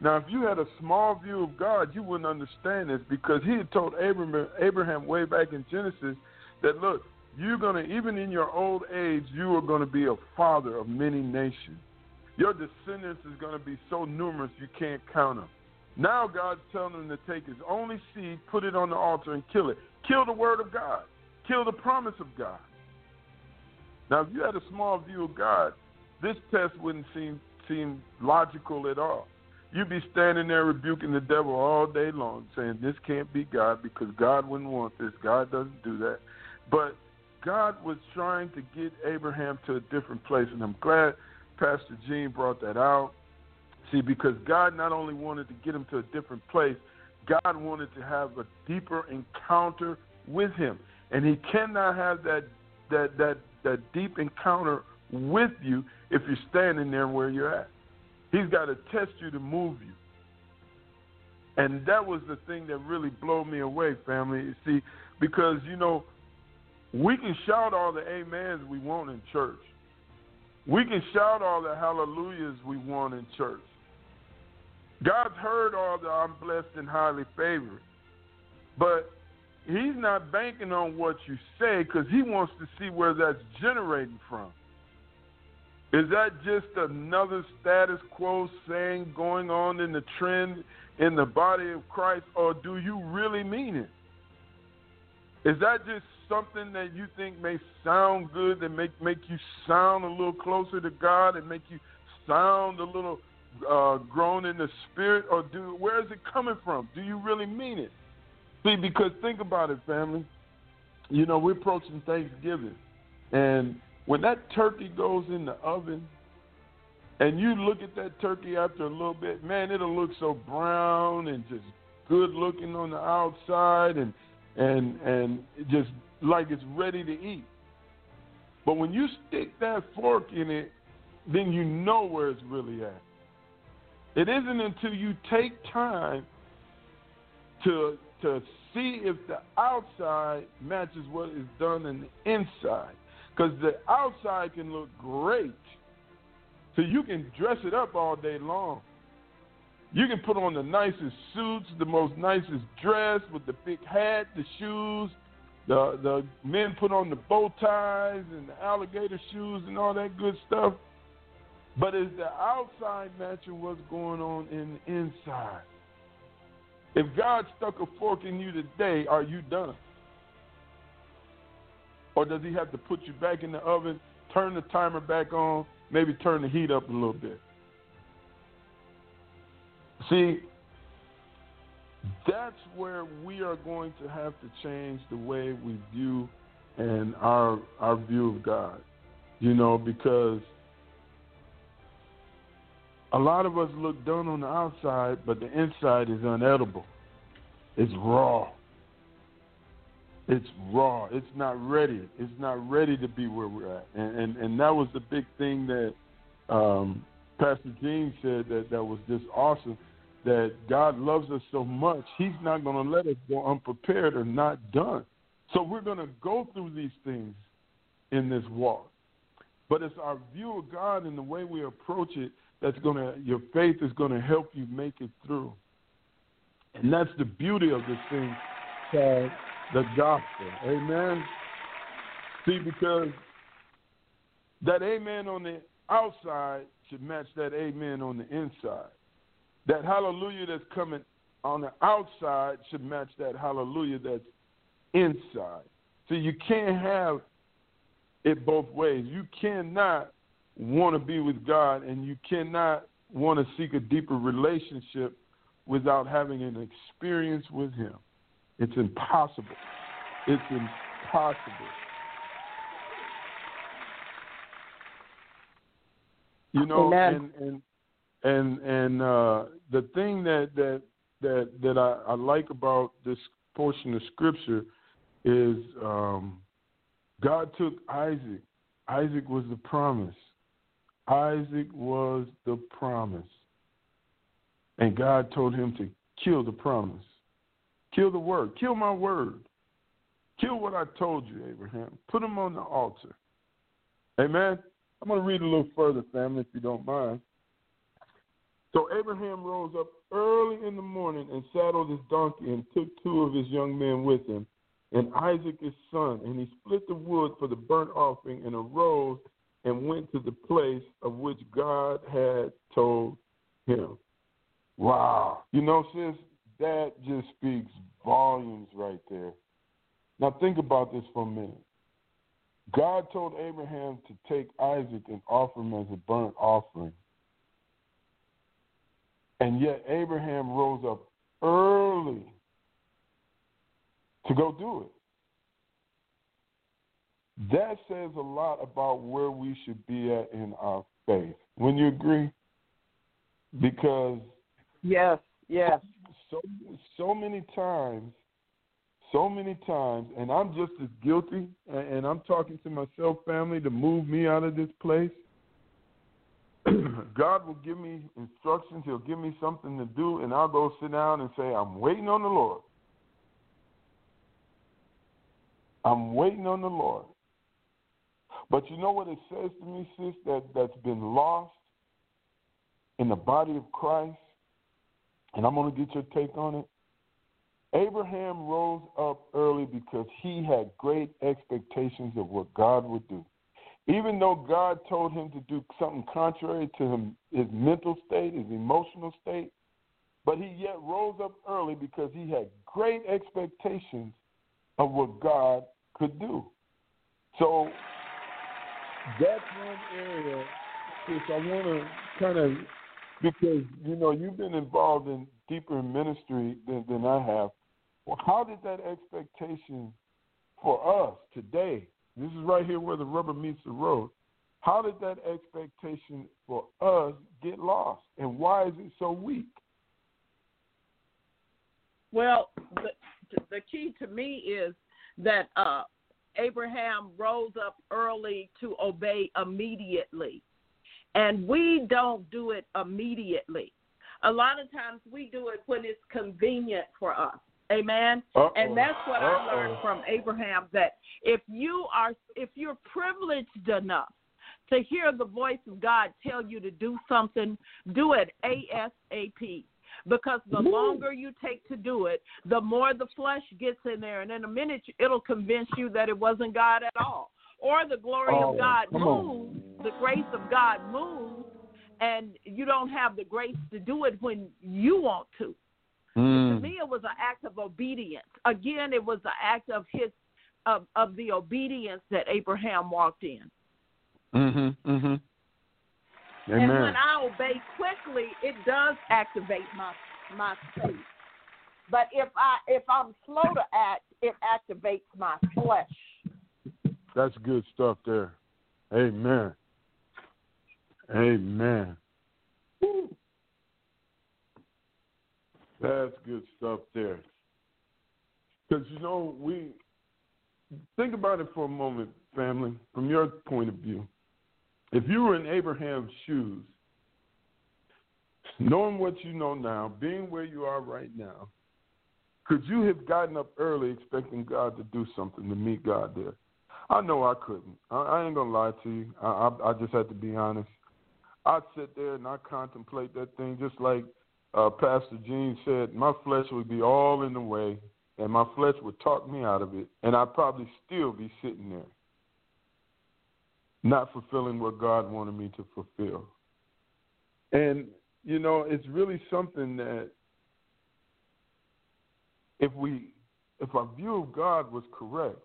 Now, if you had a small view of God, you wouldn't understand this because he had told Abraham, Abraham way back in Genesis that, look, you're going to, even in your old age, you are going to be a father of many nations. Your descendants is going to be so numerous you can't count them. Now God's telling him to take his only seed, put it on the altar, and kill it. Kill the word of God. Kill the promise of God. Now, if you had a small view of God, this test wouldn't seem seem logical at all. You'd be standing there rebuking the devil all day long, saying this can't be God because God wouldn't want this. God doesn't do that. But God was trying to get Abraham to a different place, and I'm glad Pastor Jean brought that out. See, because God not only wanted to get him to a different place, God wanted to have a deeper encounter with him, and He cannot have that that that that deep encounter with you if you're standing there where you're at. He's got to test you to move you. And that was the thing that really blew me away, family. You see, because you know, we can shout all the amens we want in church. We can shout all the hallelujahs we want in church. God's heard all the I'm blessed and highly favored. But he's not banking on what you say because he wants to see where that's generating from. Is that just another status quo saying going on in the trend in the body of Christ, or do you really mean it? Is that just something that you think may sound good, that make make you sound a little closer to God, and make you sound a little uh, grown in the spirit, or do where is it coming from? Do you really mean it? See, because think about it, family. You know, we're approaching Thanksgiving, and when that turkey goes in the oven, and you look at that turkey after a little bit, man, it'll look so brown and just good looking on the outside, and and and just like it's ready to eat. But when you stick that fork in it, then you know where it's really at. It isn't until you take time to to see if the outside matches what is done in the inside. Because the outside can look great. So you can dress it up all day long. You can put on the nicest suits, the most nicest dress with the big hat, the shoes. The the men put on the bow ties and the alligator shoes and all that good stuff. But is the outside matching what's going on in the inside? If God stuck a fork in you today, are you done? Or does he have to put you back in the oven, turn the timer back on, maybe turn the heat up a little bit? See, that's where we are going to have to change the way we view and our our view of God. You know, because a lot of us look done on the outside, but the inside is unedible. It's raw. It's raw. It's not ready. It's not ready to be where we're at. And and, and that was the big thing that um, Pastor Jean said that that was just awesome. That God loves us so much, He's not going to let us go unprepared or not done. So we're going to go through these things in this walk. But it's our view of God and the way we approach it that's going to, your faith is going to help you make it through. And that's the beauty of this thing called the gospel. Amen. See, because that amen on the outside should match that amen on the inside. That hallelujah that's coming on the outside should match that hallelujah that's inside. See, you can't have it both ways. You cannot want to be with God and you cannot want to seek a deeper relationship without having an experience with Him. It's impossible. It's impossible. You know, Amen. and and and and uh, the thing that that that that I, I like about this portion of Scripture is um, God took Isaac. Isaac was the promise. Isaac was the promise. And God told him to kill the promise, kill the word, kill my word, kill what I told you, Abraham. Put him on the altar. Amen. I'm going to read a little further, family, if you don't mind. So Abraham rose up early in the morning and saddled his donkey and took two of his young men with him and Isaac his son. And he split the wood for the burnt offering and arose and went to the place of which God had told him. Wow. You know, sis, that just speaks volumes right there. Now think about this for a minute. God told Abraham to take Isaac and offer him as a burnt offering. And yet Abraham rose up early to go do it. That says a lot about where we should be at in our faith. Wouldn't you agree? Because Yes, yes. So so many times, so many times, and I'm just as guilty. And, and I'm talking to myself, family, to move me out of this place. God will give me instructions. He'll give me something to do, and I'll go sit down and say, "I'm waiting on the Lord." I'm waiting on the Lord. But you know what it says to me, sis, that, that's been lost in the body of Christ? And I'm going to get your take on it. Abraham rose up early because he had great expectations of what God would do. Even though God told him to do something contrary to him, his mental state, his emotional state, but he yet rose up early because he had great expectations of what God could do. So that's one area which I want to kind of, because, you know, you've been involved in deeper ministry than, than I have. Well, how did that expectation for us today, this is right here where the rubber meets the road, how did that expectation for us get lost? And why is it so weak? Well, the, the key to me is that uh, Abraham rose up early to obey immediately. And we don't do it immediately. A lot of times we do it when it's convenient for us. Amen. Uh-oh. And that's what Uh-oh. I learned from Abraham that if you are if you're privileged enough to hear the voice of God tell you to do something, do it ASAP. Because the longer you take to do it, the more the flesh gets in there, and in a minute it'll convince you that it wasn't God at all, or the glory Oh, of God come on. moves, the grace of God moves, and you don't have the grace to do it when you want to. To Mm. me, it was an act of obedience. Again, it was an act of his of of the obedience that Abraham walked in. Mhm. Mhm. And when I obey quickly, it does activate my my faith. But if I if I'm slow to act, it activates my flesh. That's good stuff there. Amen. Amen. That's good stuff there. Because, you know, we think about it for a moment, family, from your point of view. If you were in Abraham's shoes, knowing what you know now, being where you are right now, could you have gotten up early expecting God to do something to meet God there? I know I couldn't. I, I ain't gonna lie to you. I, I I just had to be honest. I'd sit there and I contemplate that thing just like uh, Pastor Jean said. My flesh would be all in the way, and my flesh would talk me out of it, and I'd probably still be sitting there, not fulfilling what God wanted me to fulfill. And you know, it's really something that if we if our view of God was correct,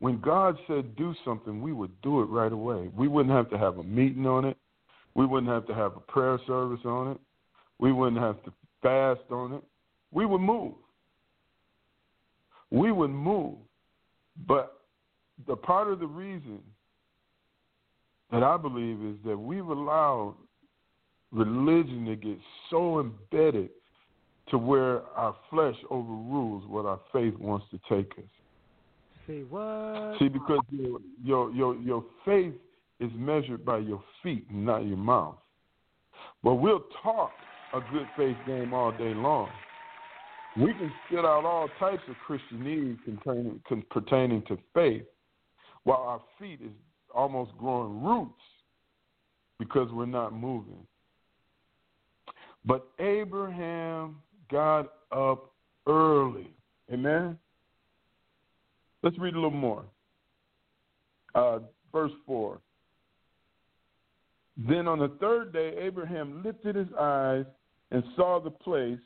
when God said do something, we would do it right away. We wouldn't have to have a meeting on it. We wouldn't have to have a prayer service on it. We wouldn't have to fast on it. We would move. We would move. But the part of the reason that I believe is that we've allowed religion to get so embedded to where our flesh overrules what our faith wants to take us. Say what? See, because your your your your faith is measured by your feet, not your mouth. But we'll talk a good faith game all day long. We can spit out all types of Christianese containing, con, pertaining to faith, while our feet is almost growing roots because we're not moving. But Abraham got up early. Amen. Let's read a little more. Uh, verse 4. Then on the third day, Abraham lifted his eyes and saw the place,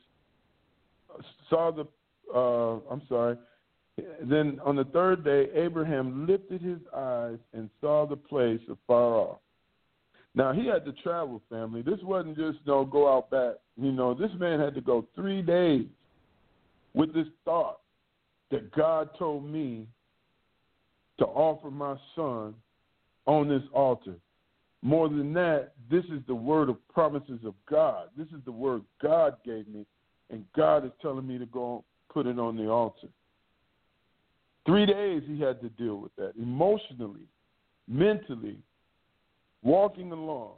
saw the, uh, I'm sorry. Then on the third day, Abraham lifted his eyes and saw the place afar off. Now he had to travel, family. This wasn't just you know, go out back. You know, this man had to go three days with this thought that God told me to offer my son on this altar. More than that, this is the word of promises of God. This is the word God gave me, and God is telling me to go put it on the altar. Three days he had to deal with that emotionally, mentally, walking along.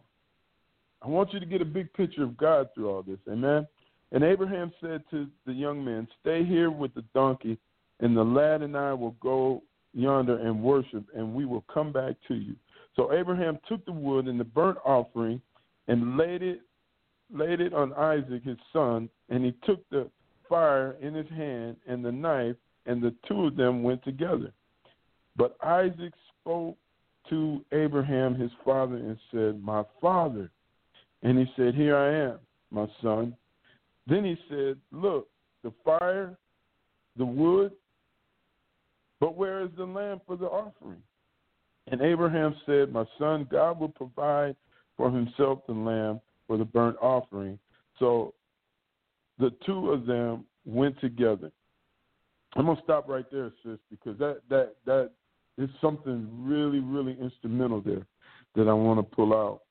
I want you to get a big picture of God through all this. Amen. And Abraham said to the young man, Stay here with the donkey, and the lad and I will go yonder and worship, and we will come back to you. So Abraham took the wood and the burnt offering and laid it laid it on Isaac his son, and he took the fire in his hand and the knife, and the two of them went together. But Isaac spoke to Abraham his father and said, My father. And he said, Here I am, my son. Then he said, Look, the fire, the wood, but where is the lamb for the offering? And Abraham said, My son, God will provide for himself the lamb for the burnt offering. So the two of them went together. I'm gonna stop right there, sis, because that that that is something really, really instrumental there that I want to pull out,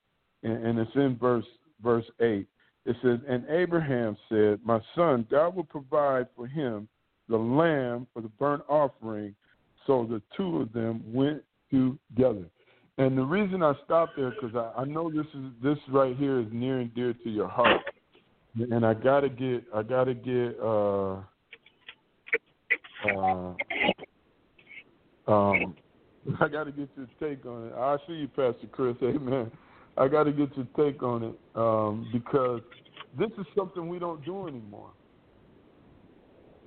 and, and it's in verse verse eight. It says, "And Abraham said, My son, God will provide for him the lamb for the burnt offering." So the two of them went together. And the reason I stopped there because I, I know this is this right here is near and dear to your heart, and I gotta get I gotta get uh, uh, um, I gotta get your take on it. I see you, Pastor Chris. Amen. I gotta get your take on it um, because this is something we don't do anymore.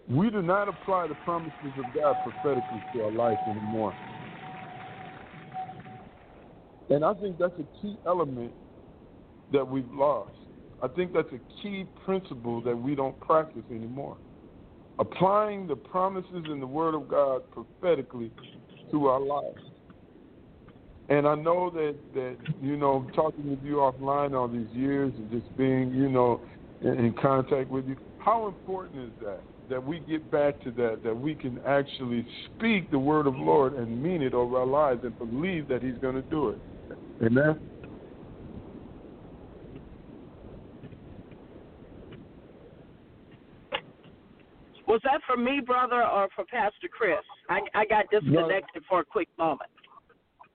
We do not apply the promises of God prophetically to our life anymore. And I think that's a key element that we've lost. I think that's a key principle that we don't practice anymore. Applying the promises in the Word of God prophetically to our lives. And I know that, that, you know, talking with you offline all these years and just being, you know, in, in contact with you, how important is that? That we get back to that, that we can actually speak the word of Lord and mean it over our lives and believe that He's going to do it. Amen. Was that for me, brother, or for Pastor Chris? I, I got disconnected for a quick moment.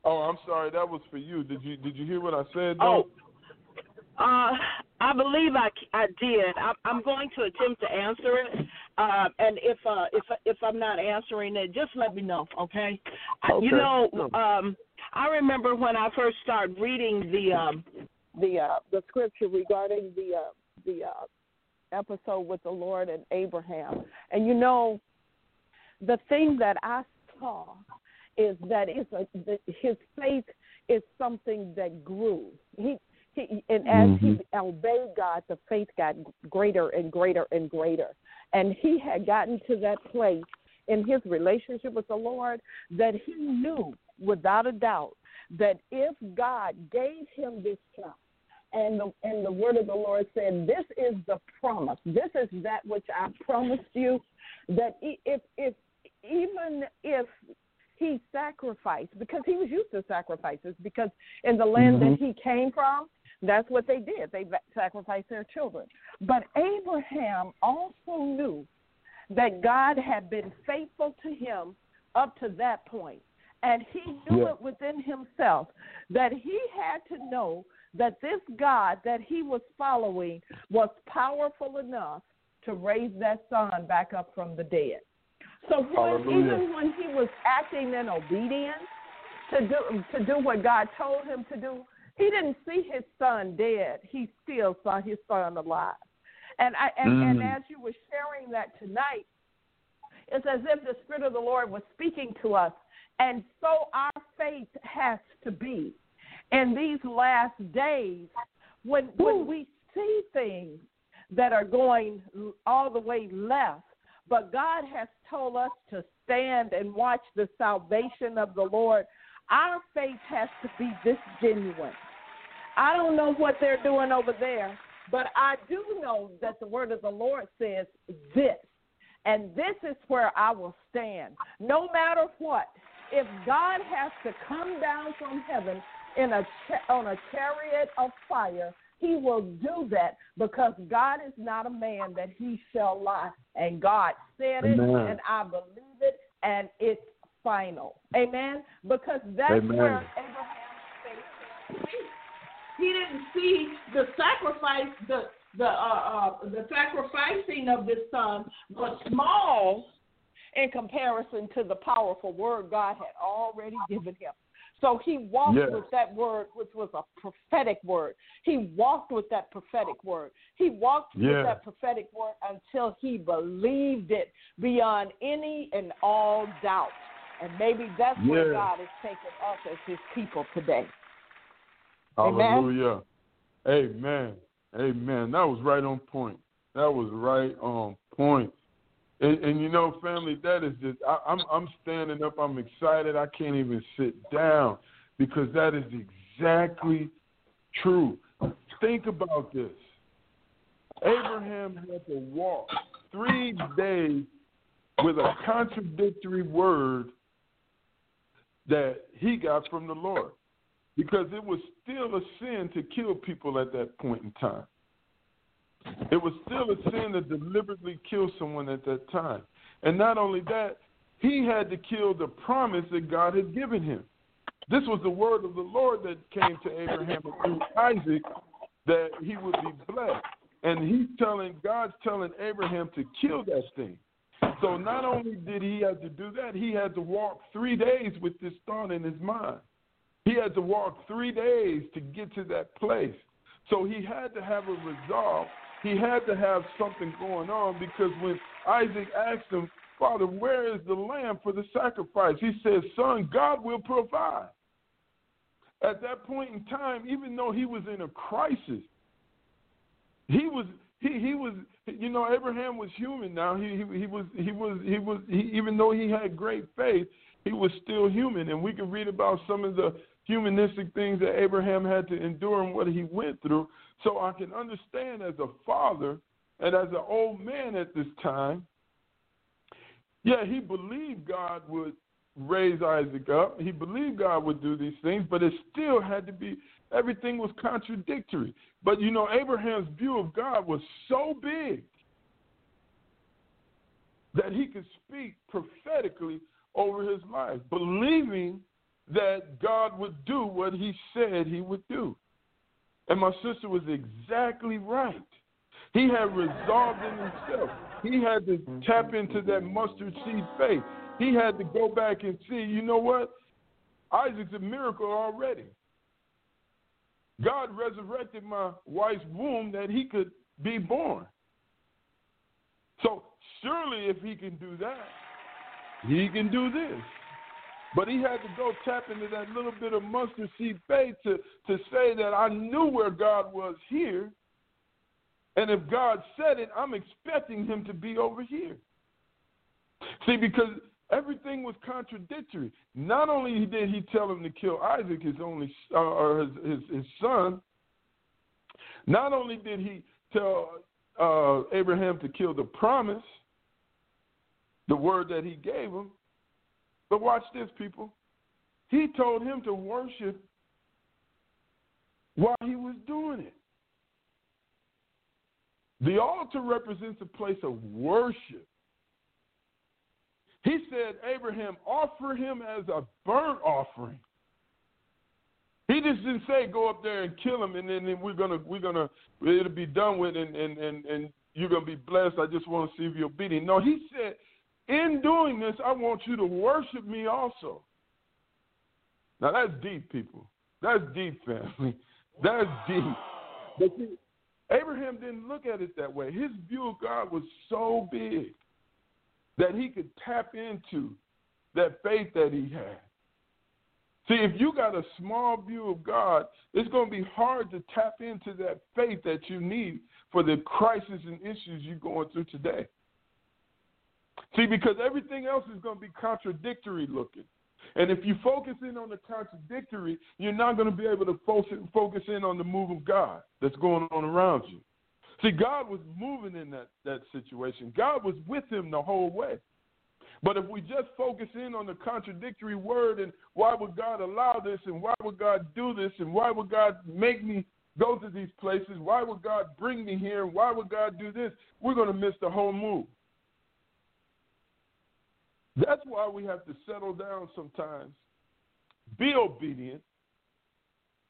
Oh, I'm sorry. That was for you. Did you Did you hear what I said? Though? Oh, uh, I believe I, I did. I, I'm going to attempt to answer it, uh, and if uh, if if I'm not answering it, just let me know, okay? okay. You know, um, I remember when I first started reading the um, the uh, the scripture regarding the uh, the uh, episode with the Lord and Abraham, and you know, the thing that I saw is that it's a, the, his faith is something that grew. He he, and as mm-hmm. he obeyed God, the faith got greater and greater and greater. And he had gotten to that place in his relationship with the Lord that he knew without a doubt that if God gave him this child, and the and the word of the Lord said, "This is the promise. This is that which I promised you. That if if even if he sacrificed, because he was used to sacrifices, because in the land mm-hmm. that he came from, that's what they did. They sacrificed their children. But Abraham also knew that God had been faithful to him up to that point. And he knew yeah. it within himself that he had to know that this God that he was following was powerful enough to raise that son back up from the dead. So when, even when he was acting in obedience to do to do what God told him to do, he didn't see his son dead. He still saw his son alive. And I and, mm. and as you were sharing that tonight, it's as if the Spirit of the Lord was speaking to us. And so our faith has to be in these last days when when we see things that are going all the way left, but God has told us to stand and watch the salvation of the Lord our faith has to be this genuine. I don't know what they're doing over there, but I do know that the word of the Lord says this. And this is where I will stand. No matter what, if God has to come down from heaven in a on a chariot of fire, he will do that because God is not a man that he shall lie. And God said it, and I believe it, and it's final. Amen. Because that's Amen. where Abraham's faith He didn't see the sacrifice, the the uh, uh, the sacrificing of this son was small in comparison to the powerful word God had already given him. So he walked yes. with that word, which was a prophetic word. He walked with that prophetic word. He walked yes. with that prophetic word until he believed it beyond any and all doubt. And maybe that's Yeah. where God is taking us as His people today. Hallelujah. Amen. Amen. That was right on point. That was right on point. And, and you know, family, that is just I, I'm I'm standing up. I'm excited. I can't even sit down because that is exactly true. Think about this. Abraham had to walk three days with a contradictory word that he got from the Lord because it was still a sin to kill people at that point in time. It was still a sin to deliberately kill someone at that time. And not only that, he had to kill the promise that God had given him. This was the word of the Lord that came to Abraham through Isaac that he would be blessed. And he's telling, God's telling Abraham to kill that thing. So not only did he have to do that, he had to walk three days with this thought in his mind. He had to walk three days to get to that place. So he had to have a resolve. He had to have something going on because when Isaac asked him, Father, where is the lamb for the sacrifice? He says, Son, God will provide. At that point in time, even though he was in a crisis, he was he he was you know Abraham was human now he he, he was he was he was he, even though he had great faith he was still human and we can read about some of the humanistic things that Abraham had to endure and what he went through. So I can understand as a father and as an old man at this time yeah he believed God would raise Isaac up. He believed God would do these things but it still had to be everything was contradictory. But you know, Abraham's view of God was so big that he could speak prophetically over his life, believing that God would do what he said he would do. And my sister was exactly right. He had resolved in himself. He had to tap into that mustard seed faith. He had to go back and see, you know what? Isaac's a miracle already. God resurrected my wife's womb that he could be born. So surely if he can do that, he can do this. But he had to go tap into that little bit of mustard seed faith to, to say that I knew where God was here. And if God said it, I'm expecting him to be over here. See, because everything was contradictory. Not only did he tell him to kill Isaac, his only uh, or his, his, his son. Not only did he tell uh, Abraham to kill the promise, the word that he gave him, but watch this, people. He told him to worship while he was doing it. The altar represents a place of worship. He said, Abraham, offer him as a burnt offering. He just didn't say go up there and kill him and then, we're gonna we're gonna it'll be done with and, and, and, and you're gonna be blessed. I just want to see if you're obedient. No, he said, in doing this, I want you to worship me also. Now that's deep, people. That's deep, family. That's deep. But see, Abraham didn't look at it that way. His view of God was so big that he could tap into that faith that he had. See, if you got a small view of God, it's going to be hard to tap into that faith that you need for the crisis and issues you're going through today. See, because everything else is going to be contradictory looking. And if you focus in on the contradictory, you're not going to be able to focus in on the move of God that's going on around you. See, God was moving in that, that situation. God was with him the whole way. But if we just focus in on the contradictory word and why would God allow this and why would God do this and why would God make me go to these places? Why would God bring me here? And why would God do this? We're going to miss the whole move. That's why we have to settle down sometimes, be obedient,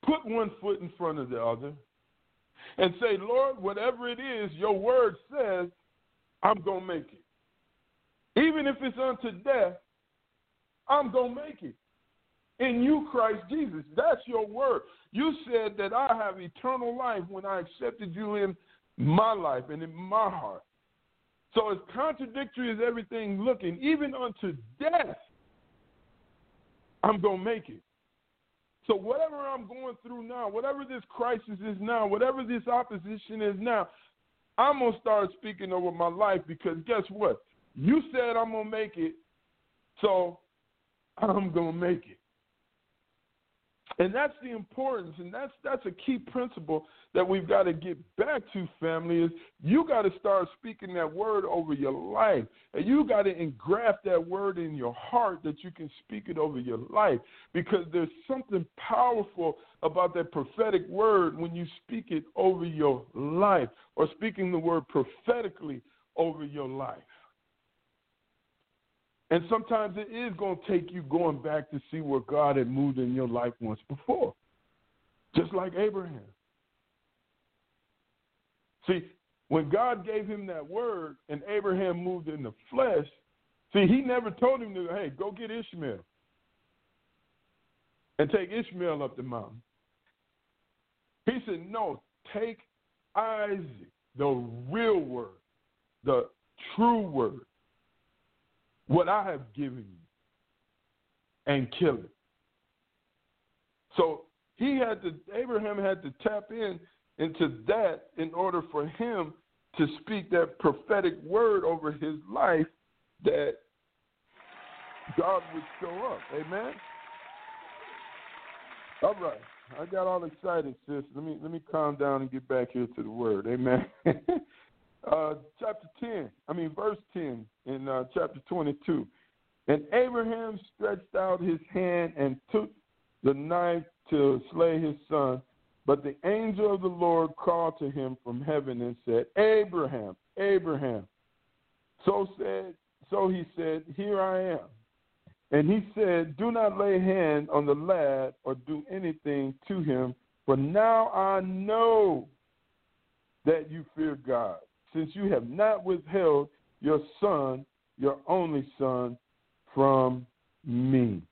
put one foot in front of the other, and say, Lord, whatever it is your word says, I'm going to make it. Even if it's unto death, I'm going to make it. In you, Christ Jesus. That's your word. You said that I have eternal life when I accepted you in my life and in my heart. So, as contradictory as everything looking, even unto death, I'm to make it. So, whatever I'm going through now, whatever this crisis is now, whatever this opposition is now, I'm to start speaking over my life because guess what? You said I'm to make it, so I'm to make it. And that's the importance, and that's that's a key principle that we've got to get back to, family. Is you got to start speaking that word over your life, and you got to engraft that word in your heart that you can speak it over your life, because there's something powerful about that prophetic word when you speak it over your life, or speaking the word prophetically over your life. And sometimes it is going to take you going back to see where God had moved in your life once before, just like Abraham. See, when God gave him that word and Abraham moved in the flesh, see, he never told him to, hey, go get Ishmael and take Ishmael up the mountain. He said, no, take Isaac, the real word, the true word what I have given you and kill it. So he had to Abraham had to tap in into that in order for him to speak that prophetic word over his life that God would show up. Amen. All right. I got all excited, sis. Let me let me calm down and get back here to the word. Amen. uh, chapter 10, I mean, verse 10 in uh, chapter 22. And Abraham stretched out his hand and took the knife to slay his son. But the angel of the Lord called to him from heaven and said, Abraham, Abraham. So said, so he said, Here I am. And he said, Do not lay hand on the lad or do anything to him, for now I know that you fear God since you have not withheld your son, your only son, from me.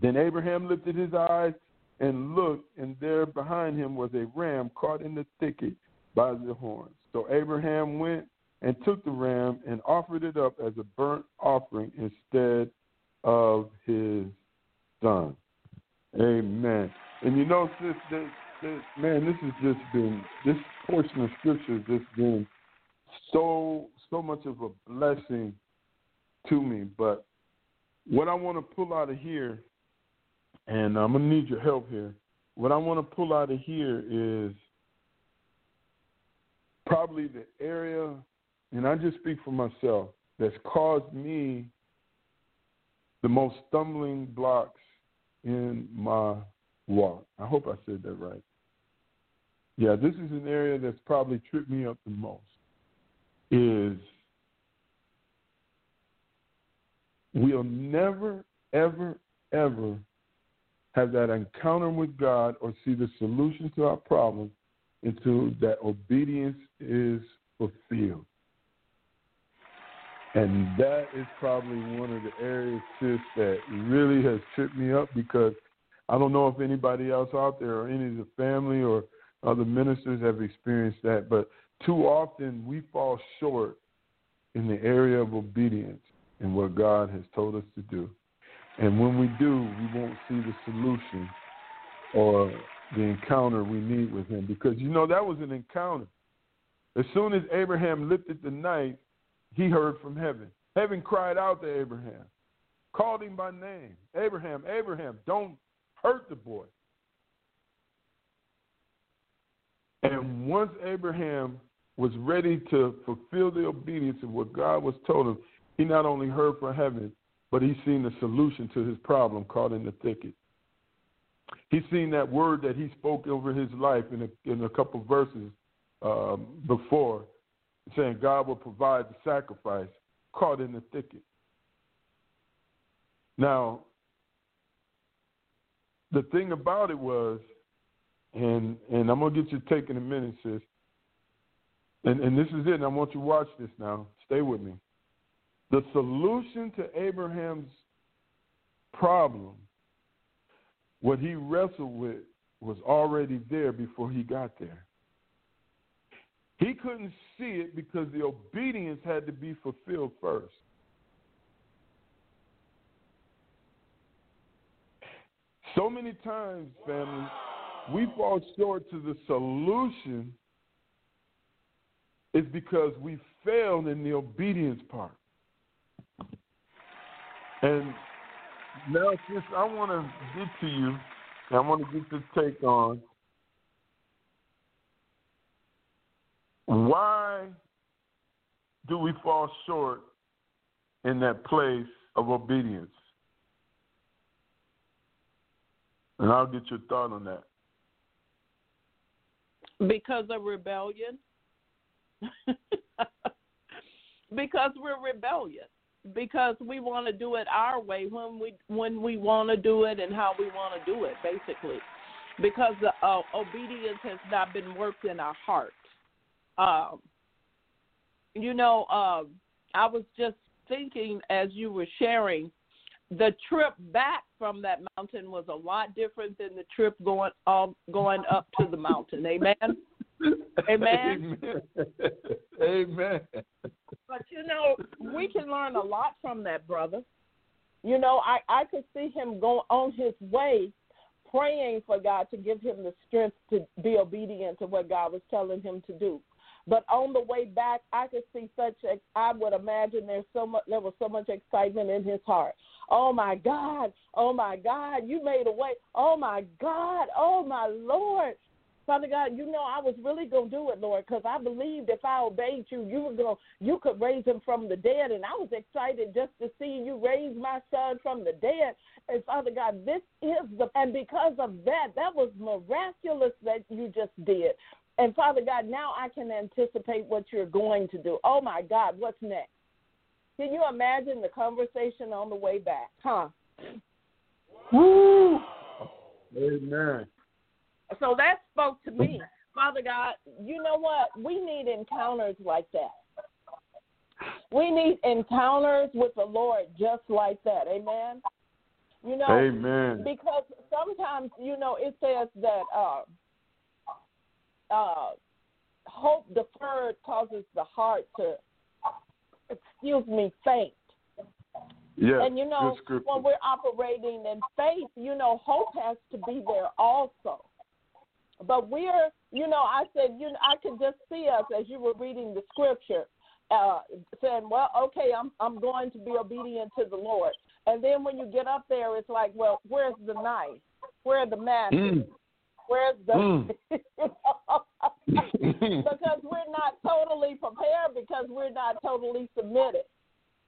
Then Abraham lifted his eyes and looked, and there behind him was a ram caught in the thicket by the horns. So Abraham went and took the ram and offered it up as a burnt offering instead of his son. Amen. And you know, sis, man, this has just been this portion of scripture has just been so so much of a blessing to me. But what I want to pull out of here, and I'm gonna need your help here. What I want to pull out of here is probably the area, and I just speak for myself, that's caused me the most stumbling blocks in my walk. I hope I said that right. Yeah, this is an area that's probably tripped me up the most. Is we'll never, ever, ever have that encounter with God or see the solution to our problem until that obedience is fulfilled. And that is probably one of the areas, sis, that really has tripped me up because I don't know if anybody else out there or any of the family or other ministers have experienced that, but too often we fall short in the area of obedience in what God has told us to do. And when we do, we won't see the solution or the encounter we need with Him. Because, you know, that was an encounter. As soon as Abraham lifted the knife, he heard from heaven. Heaven cried out to Abraham, called him by name Abraham, Abraham, don't hurt the boy. And once Abraham was ready to fulfill the obedience of what God was told him, he not only heard from heaven, but he seen the solution to his problem caught in the thicket. He seen that word that he spoke over his life in a, in a couple verses um, before, saying God will provide the sacrifice caught in the thicket. Now, the thing about it was and and I'm gonna get your take in a minute, sis. And and this is it. And I want you to watch this now. Stay with me. The solution to Abraham's problem, what he wrestled with, was already there before he got there. He couldn't see it because the obedience had to be fulfilled first. So many times, family, we fall short to the solution is because we failed in the obedience part. And now, since I want to get to you, I want to get this take on why do we fall short in that place of obedience? And I'll get your thought on that. Because of rebellion. because we're rebellious. Because we want to do it our way when we when we want to do it and how we want to do it, basically. Because the uh, obedience has not been worked in our heart. Um, you know, um, I was just thinking as you were sharing, the trip back from that mountain was a lot different than the trip going um, going up to the mountain. Amen. Amen. Amen. But you know, we can learn a lot from that brother. You know, I I could see him go on his way praying for God to give him the strength to be obedient to what God was telling him to do. But on the way back, I could see such. I would imagine there's so much. There was so much excitement in his heart. Oh my God! Oh my God! You made a way. Oh my God! Oh my Lord! Father God, you know I was really gonna do it, Lord, because I believed if I obeyed you, you were gonna, you could raise him from the dead, and I was excited just to see you raise my son from the dead. And Father God, this is the, and because of that, that was miraculous that you just did. And Father God, now I can anticipate what you're going to do. Oh my God, what's next? Can you imagine the conversation on the way back? Huh? Woo! Amen. So that spoke to me. Father God, you know what? We need encounters like that. We need encounters with the Lord just like that. Amen. You know, Amen. Because sometimes, you know, it says that uh, uh, hope deferred causes the heart to, excuse me, faint. Yeah, and you know, when we're operating in faith, you know, hope has to be there also. But we're, you know, I said, you know, I could just see us as you were reading the scripture, uh, saying, well, okay, I'm I'm going to be obedient to the Lord. And then when you get up there, it's like, well, where's the knife? Where are the matches? Mm. Where's the mm. because we're not totally prepared because we're not totally submitted.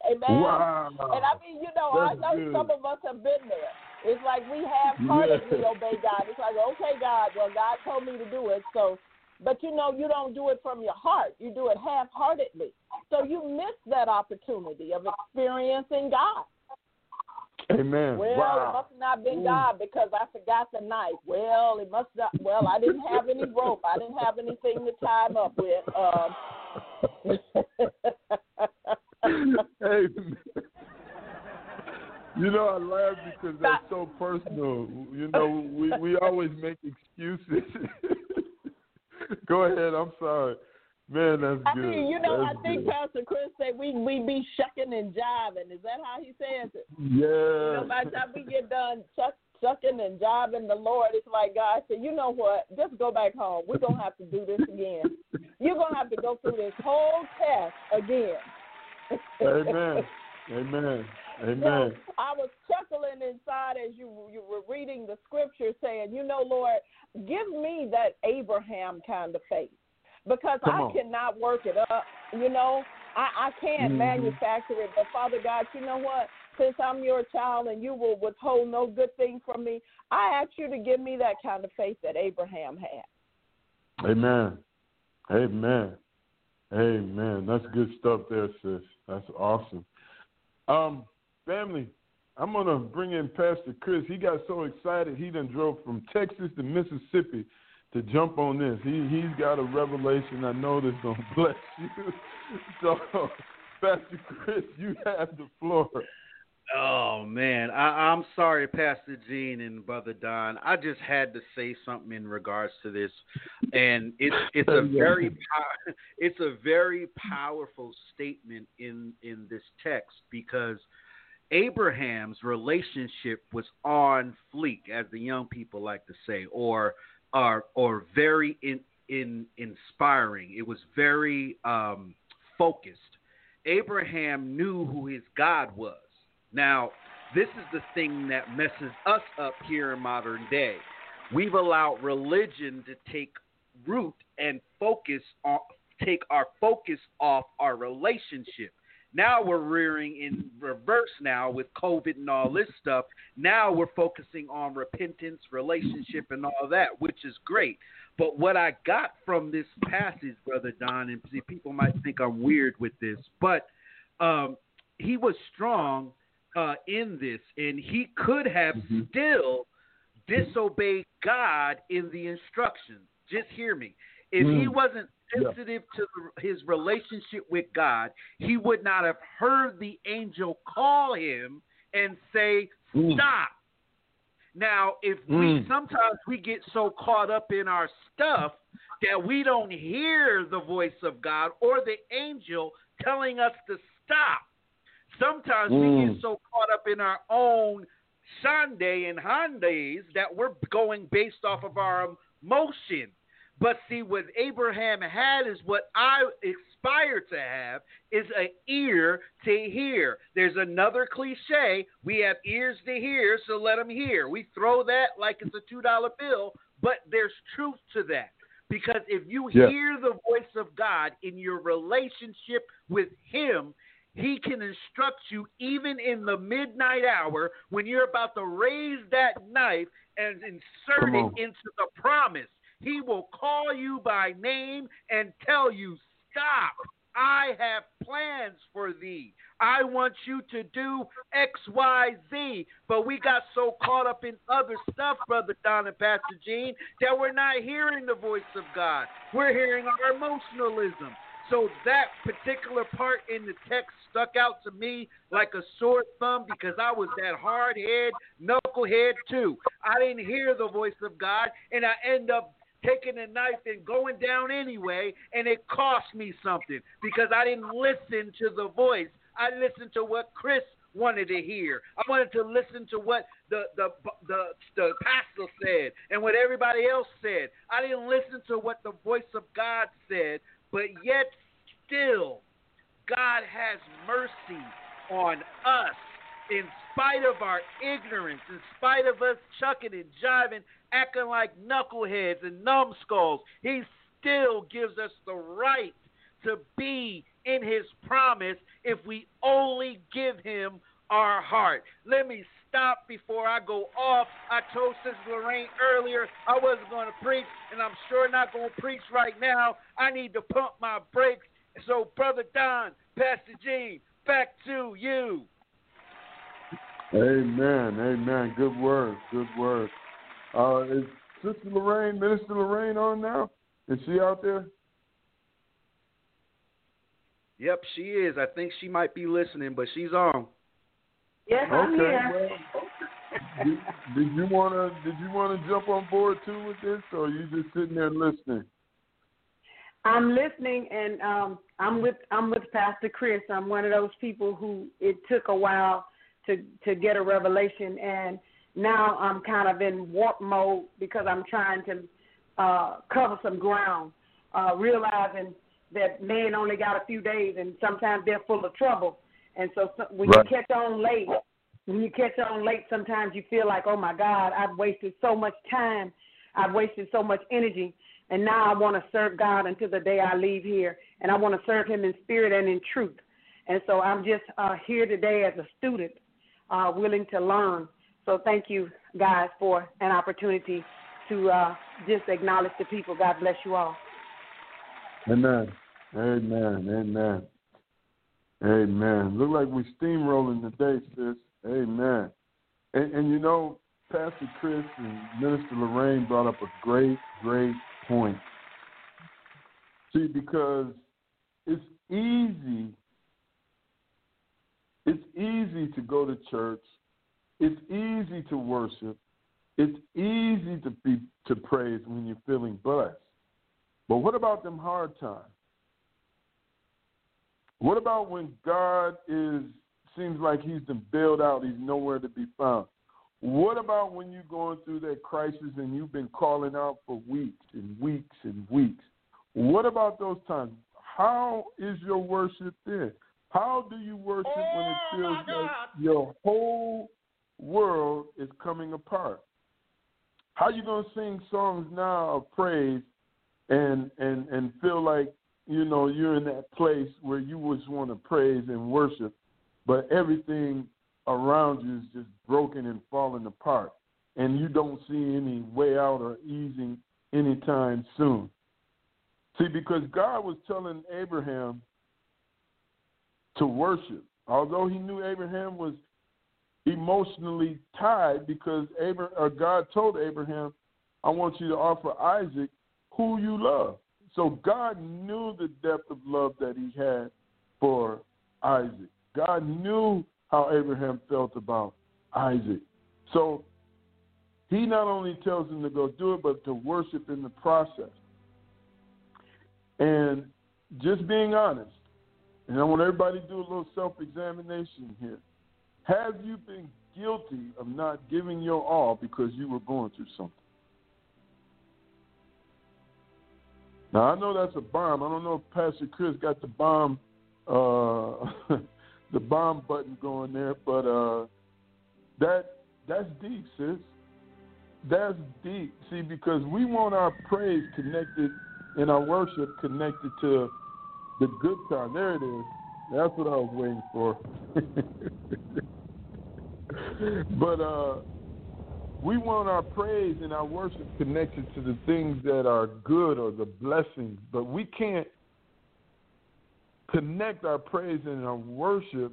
Amen. Wow. And I mean, you know, That's I know good. some of us have been there. It's like we half-heartedly yeah. obey God. It's like, okay, God, well, God told me to do it, so. But you know, you don't do it from your heart. You do it half-heartedly. So you miss that opportunity of experiencing God. Amen. Well, wow. it must not have been God because I forgot the knife. Well, it must not. Well, I didn't have any rope. I didn't have anything to tie him up with. Um. hey, you know, I laugh because that's so personal. You know, we we always make excuses. Go ahead. I'm sorry. Man, that's I good. mean, you know, that's I think good. Pastor Chris said we we be shucking and jiving. Is that how he says it? Yeah. You know, by the time we get done shuck, shucking and jiving the Lord, it's like God said, you know what? Just go back home. We're gonna have to do this again. You're gonna have to go through this whole test again. Amen. Amen. Amen. So I was chuckling inside as you you were reading the scripture, saying, "You know, Lord, give me that Abraham kind of faith, because Come I on. cannot work it up. You know, I I can't Mhm. manufacture it. But Father God, you know what? Since I'm your child and you will withhold no good thing from me, I ask you to give me that kind of faith that Abraham had. Amen. Amen. Amen. That's good stuff there, sis. That's awesome. Um, family, I'm gonna bring in Pastor Chris. He got so excited he done drove from Texas to Mississippi to jump on this. He he's got a revelation I know that's gonna bless you. So Pastor Chris, you have the floor. Oh man, I, I'm sorry, Pastor Jean and Brother Don. I just had to say something in regards to this, and it's it's a very pow- it's a very powerful statement in in this text because Abraham's relationship was on fleek, as the young people like to say, or or or very in, in inspiring. It was very um, focused. Abraham knew who his God was. Now, this is the thing that messes us up here in modern day. We've allowed religion to take root and focus on take our focus off our relationship. Now we're rearing in reverse now with COVID and all this stuff. Now we're focusing on repentance, relationship, and all that, which is great. But what I got from this passage, Brother Don, and people might think I'm weird with this, but um, he was strong uh, in this, and he could have mm-hmm. still disobeyed God in the instructions. Just hear me. If mm. he wasn't sensitive yeah. to the, his relationship with God, he would not have heard the angel call him and say, mm. "Stop." Now, if mm. we sometimes we get so caught up in our stuff that we don't hear the voice of God or the angel telling us to stop. Sometimes we get mm. so caught up in our own Sunday and Hyundais that we're going based off of our emotion. But see, what Abraham had is what I aspire to have is an ear to hear. There's another cliche: we have ears to hear, so let them hear. We throw that like it's a two dollar bill, but there's truth to that. Because if you yeah. hear the voice of God in your relationship with Him, He can instruct you even in the midnight hour when you're about to raise that knife and insert it into the promise. He will call you by name and tell you, Stop. I have plans for thee. I want you to do X, Y, Z. But we got so caught up in other stuff, Brother Don and Pastor Jean, that we're not hearing the voice of God. We're hearing our emotionalism. So that particular part in the text stuck out to me like a sore thumb because I was that hard head, knucklehead too. I didn't hear the voice of God, and I end up taking a knife and going down anyway, and it cost me something because I didn't listen to the voice. I listened to what Chris wanted to hear. I wanted to listen to what the the the, the pastor said and what everybody else said. I didn't listen to what the voice of God said, but yet still God has mercy on us in spite of our ignorance, in spite of us chucking and jiving acting like knuckleheads and numbskulls, he still gives us the right to be in his promise if we only give him our heart. Let me stop before I go off. I told Sister Lorraine earlier I wasn't going to preach, and I'm sure not going to preach right now. I need to pump my brakes. So, Brother Don, Pastor Jean, back to you. Amen. Amen. Good word. Good word. Uh, is Sister Lorraine, Minister Lorraine, on now? Is she out there? Yep, she is. I think she might be listening, but she's on. Yes, I'm okay, here. Well, did, did you wanna did you wanna jump on board too with this, or are you just sitting there listening? I'm listening, and um, I'm with I'm with Pastor Chris. I'm one of those people who it took a while to to get a revelation, and now I'm kind of in warp mode because I'm trying to uh, cover some ground, uh, realizing that men only got a few days and sometimes they're full of trouble. And so, so when right. you catch on late, when you catch on late, sometimes you feel like, oh my God, I've wasted so much time, I've wasted so much energy, and now I want to serve God until the day I leave here, and I want to serve Him in spirit and in truth. And so I'm just uh, here today as a student, uh, willing to learn so thank you, guys, for an opportunity to uh, just acknowledge the people. God bless you all. Amen. Amen. Amen. Amen. Look like we're steamrolling today, sis. Amen. And, and you know, Pastor Chris and Minister Lorraine brought up a great, great point. See, because it's easy, it's easy to go to church it's easy to worship. It's easy to be to praise when you're feeling blessed. But what about them hard times? What about when God is seems like he's been bailed out. He's nowhere to be found. What about when you're going through that crisis and you've been calling out for weeks and weeks and weeks? What about those times? How is your worship then? How do you worship oh, when it oh, feels like your whole world is coming apart? How you gonna sing songs now of praise and and and feel like you know you're in that place where you just want to praise and worship, but everything around you is just broken and falling apart, and you don't see any way out or easing anytime soon. See, because God was telling Abraham to worship, although he knew Abraham was emotionally tied because Abraham, God told Abraham, I want you to offer Isaac who you love. So God knew the depth of love that he had for Isaac. God knew how Abraham felt about Isaac. So he not only tells him to go do it, but to worship in the process. And just being honest, and I want everybody to do a little self examination here. Have you been guilty of not giving your all because you were going through something? Now I know that's a bomb. I don't know if Pastor Chris got the bomb, uh, the bomb button going there, but uh, that that's deep, sis. That's deep. See, because we want our praise connected and our worship connected to the good time. There it is. That's what I was waiting for. but uh, we want our praise and our worship connected to the things that are good or the blessings, but we can't connect our praise and our worship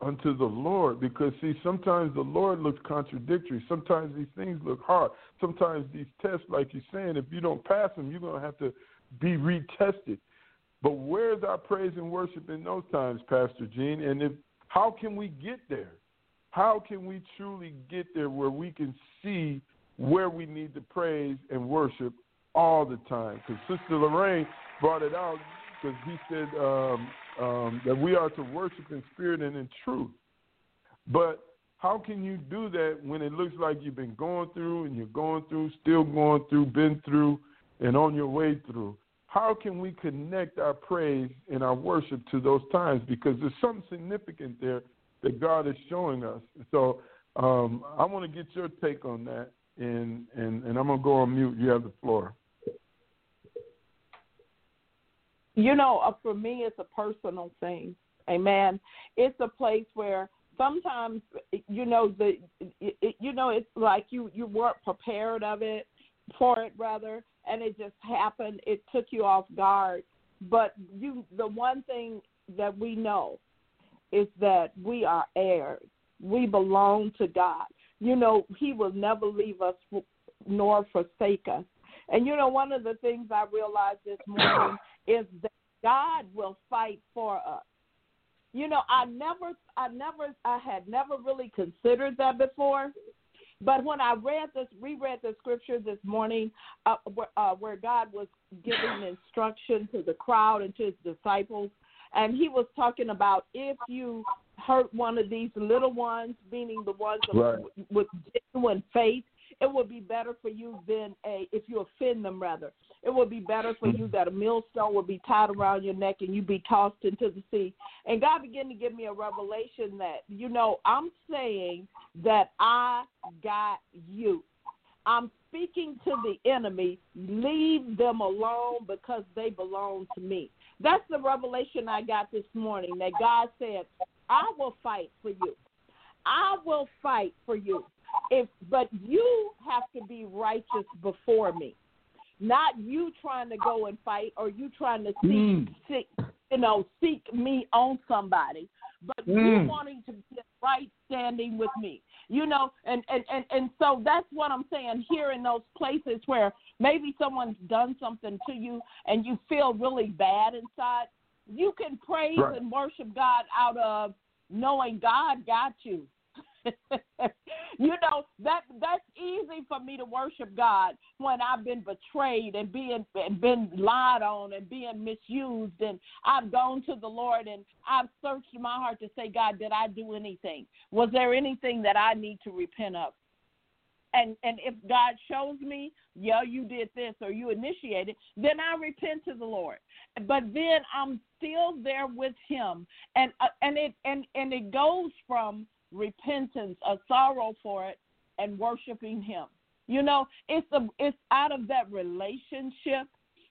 unto the Lord because see sometimes the Lord looks contradictory. Sometimes these things look hard. Sometimes these tests, like you're saying, if you don't pass them, you're gonna have to be retested. But where's our praise and worship in those times, Pastor Jean? And if how can we get there? How can we truly get there where we can see where we need to praise and worship all the time? Because Sister Lorraine brought it out because he said um, um, that we are to worship in spirit and in truth. But how can you do that when it looks like you've been going through and you're going through, still going through, been through, and on your way through? How can we connect our praise and our worship to those times? Because there's something significant there that God is showing us. So um, I want to get your take on that, and, and, and I'm going to go on mute. You have the floor. You know, uh, for me, it's a personal thing. Amen. It's a place where sometimes, you know, the it, you know, it's like you you weren't prepared of it for it rather and it just happened. It took you off guard. But you, the one thing that we know is that we are heirs. We belong to God. You know, He will never leave us nor forsake us. And you know, one of the things I realized this morning is that God will fight for us. You know, I never, I never, I had never really considered that before. But when I read this, reread the scripture this morning, uh, where, uh, where God was giving instruction to the crowd and to his disciples, and he was talking about if you hurt one of these little ones, meaning the ones right. with genuine faith, it would be better for you than a if you offend them rather. It would be better for you that a millstone would be tied around your neck and you be tossed into the sea. And God began to give me a revelation that, you know, I'm saying that I got you. I'm speaking to the enemy, leave them alone because they belong to me. That's the revelation I got this morning that God said, I will fight for you. I will fight for you. If but you have to be righteous before me. Not you trying to go and fight or you trying to seek, mm. seek you know, seek me on somebody, but mm. you wanting to be right standing with me. You know, and, and, and, and so that's what I'm saying here in those places where maybe someone's done something to you and you feel really bad inside. You can praise right. and worship God out of knowing God got you. you know that that's easy for me to worship God when I've been betrayed and being and been lied on and being misused and I've gone to the Lord and I've searched my heart to say, God, did I do anything? Was there anything that I need to repent of? And and if God shows me, yeah, you did this or you initiated, then I repent to the Lord. But then I'm still there with Him, and uh, and it and and it goes from repentance, a sorrow for it, and worshiping Him. You know, it's a, it's out of that relationship,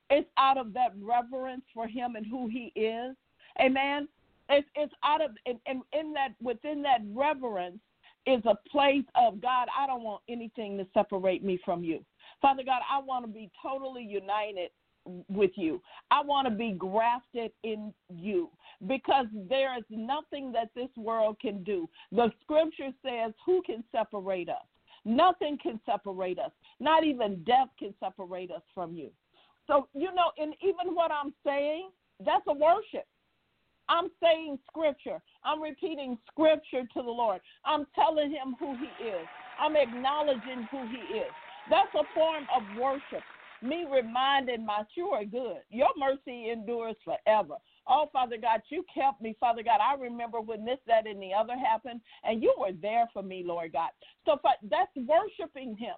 it's out of that reverence for Him and who He is. Amen. It's it's out of and, and in that within that reverence is a place of God. I don't want anything to separate me from you, Father God. I want to be totally united with you. I want to be grafted in you because there is nothing that this world can do. The scripture says, Who can separate us? Nothing can separate us. Not even death can separate us from you. So, you know, and even what I'm saying, that's a worship. I'm saying scripture. I'm repeating scripture to the Lord. I'm telling him who he is. I'm acknowledging who he is. That's a form of worship me reminding my you are good. Your mercy endures forever. Oh, Father God, you kept me, Father God. I remember when this, that, and the other happened, and you were there for me, Lord God. So that's worshiping Him.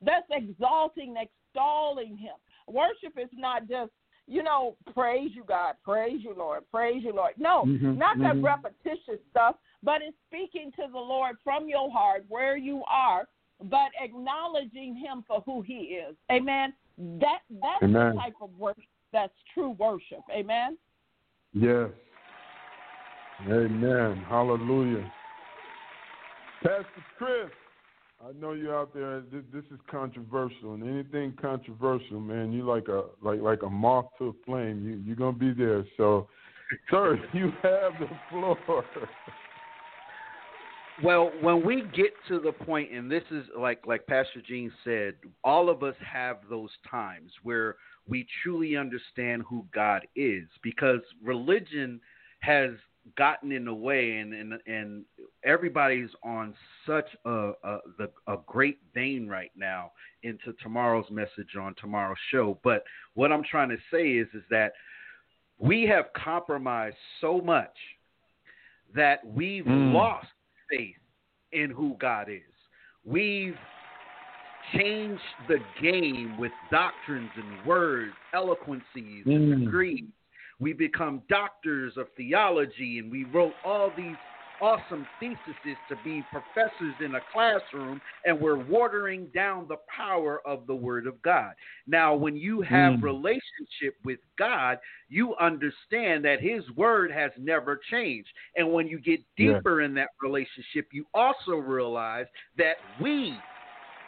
That's exalting, extolling Him. Worship is not just, you know, praise you, God, praise you, Lord, praise you, Lord. No, mm-hmm, not mm-hmm. that repetitious stuff, but it's speaking to the Lord from your heart where you are, but acknowledging Him for who He is. Amen. That that's Amen. the type of worship that's true worship. Amen. Yes. Amen. Hallelujah. Pastor Chris, I know you're out there. This, this, is controversial, and anything controversial, man, you like a like like a moth to a flame. You you're gonna be there. So, sir, you have the floor. Well, when we get to the point, and this is like like Pastor Jean said, all of us have those times where we truly understand who God is, because religion has gotten in the way, and and, and everybody's on such a, a the, a great vein right now into tomorrow's message on tomorrow's show. But what I'm trying to say is is that we have compromised so much that we've mm. lost faith in who God is. We've changed the game with doctrines and words, eloquencies mm. and degrees. We become doctors of theology and we wrote all these awesome theses to be professors in a classroom, and we're watering down the power of the Word of God. Now, when you have mm. relationship with God, you understand that His Word has never changed. And when you get deeper yeah. in that relationship, you also realize that we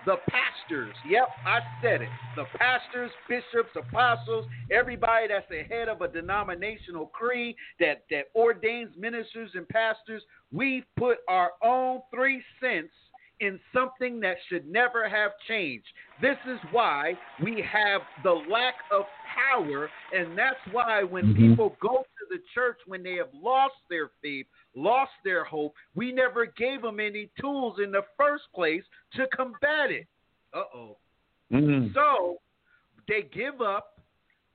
the pastors. Yep, I said it. The pastors, bishops, apostles, everybody that's the head of a denominational creed that, that ordains ministers and pastors, we put our own three cents in something that should never have changed. This is why we have the lack of power, and that's why when mm-hmm. people go to the church when they have lost their faith, lost their hope, we never gave them any tools in the first place to combat it. Uh oh. Mm-hmm. So they give up,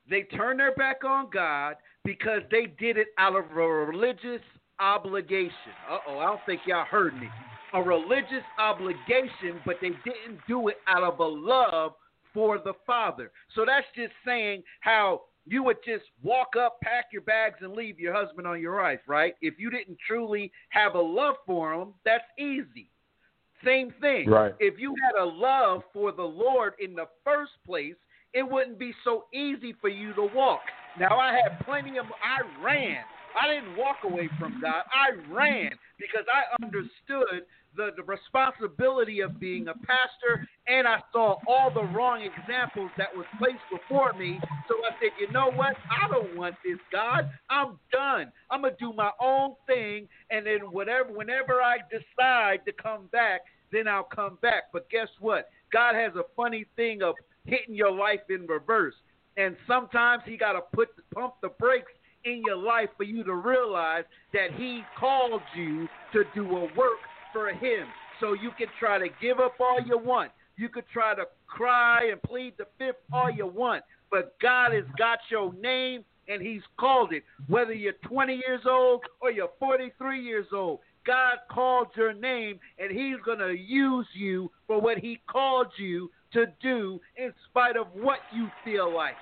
they turn their back on God because they did it out of a religious obligation. Uh oh, I don't think y'all heard me. A religious obligation, but they didn't do it out of a love for the Father. So that's just saying how you would just walk up, pack your bags, and leave your husband on your wife, right? If you didn't truly have a love for him, that's easy. Same thing. Right. If you had a love for the Lord in the first place, it wouldn't be so easy for you to walk. Now I had plenty of I ran. I didn't walk away from God. I ran because I understood the, the responsibility of being a pastor, and I saw all the wrong examples that was placed before me. So I said, you know what? I don't want this, God. I'm done. I'm gonna do my own thing, and then whatever, whenever I decide to come back, then I'll come back. But guess what? God has a funny thing of hitting your life in reverse, and sometimes He got to put pump the brakes in your life for you to realize that He called you to do a work for Him. So you can try to give up all you want. You could try to cry and plead the fifth all you want. But God has got your name and He's called it. Whether you're 20 years old or you're 43 years old, God called your name and He's going to use you for what He called you to do in spite of what you feel like.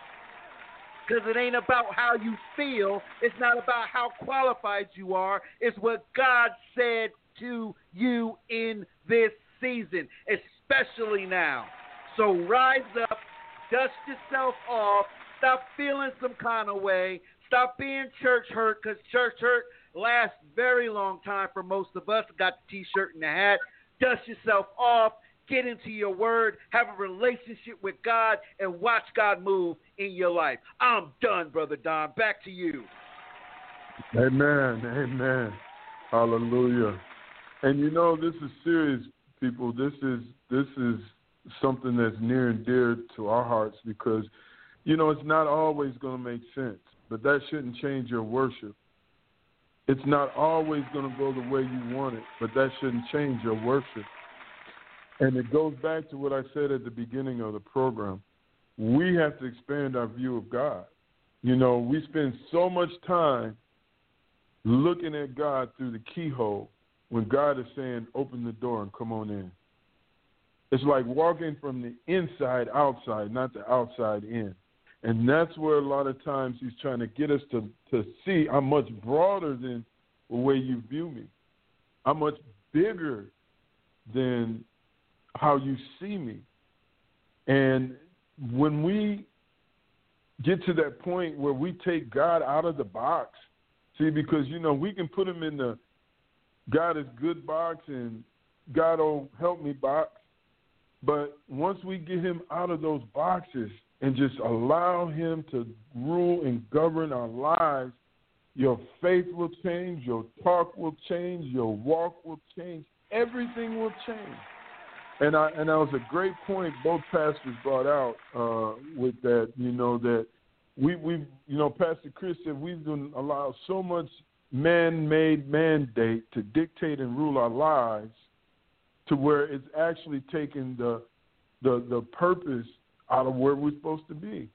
Because it ain't about how you feel, it's not about how qualified you are, it's what God said to you in this season, especially now. So rise up, dust yourself off, stop feeling some kind of way, stop being church hurt, because church hurt lasts very long time for most of us. Got the t-shirt and the hat. Dust yourself off. Get into your word, have a relationship with God, and watch God move in your life. I'm done, Brother Don. Back to you. Amen. Amen. Hallelujah. And you know, this is serious, people. This is this is something that's near and dear to our hearts because, you know, it's not always going to make sense, but that shouldn't change your worship. It's not always going to go the way you want it, but that shouldn't change your worship. And it goes back to what I said at the beginning of the program. We have to expand our view of God. You know, we spend so much time looking at God through the keyhole when God is saying, open the door and come on in. It's like walking from the inside outside, not the outside in. And that's where a lot of times he's trying to get us to, to see I'm much broader than the way you view me. I'm much bigger than how you see me. And when we get to that point where we take God out of the box, see, because, you know, we can put him in the God is good box and God will help me box. But once we get him out of those boxes and just allow him to rule and govern our lives, your faith will change, your talk will change, your walk will change, everything will change. And I and that was a great point both pastors brought out uh, with that. You know that we we you know Pastor Chris said we've been allowed so much man-made mandate to dictate and rule our lives to where it's actually taking the the the purpose out of where we're supposed to be.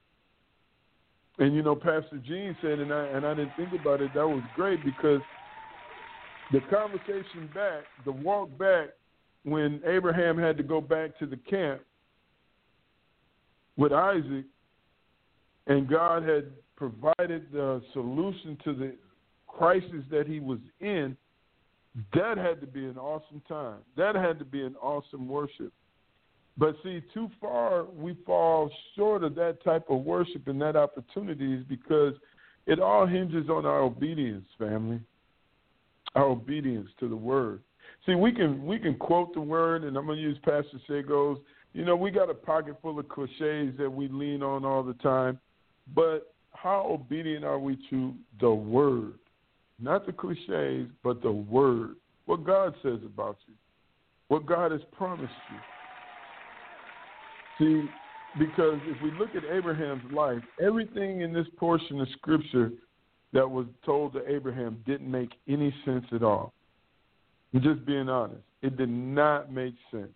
And you know, Pastor Jean said, and I and I didn't think about it. That was great because the conversation back, the walk back, when Abraham had to go back to the camp with Isaac, and God had provided the solution to the crisis that he was in, that had to be an awesome time. That had to be an awesome worship. But see, too far we fall short of that type of worship and that opportunity is because it all hinges on our obedience, family. Our obedience to the word. See, we can we can quote the word, and I'm gonna use Pastor Sego's. You know, we got a pocket full of cliches that we lean on all the time, but how obedient are we to the word? Not the cliches, but the word. What God says about you. What God has promised you. See, because if we look at Abraham's life, everything in this portion of scripture that was told to Abraham didn't make any sense at all. I'm just being honest. It did not make sense.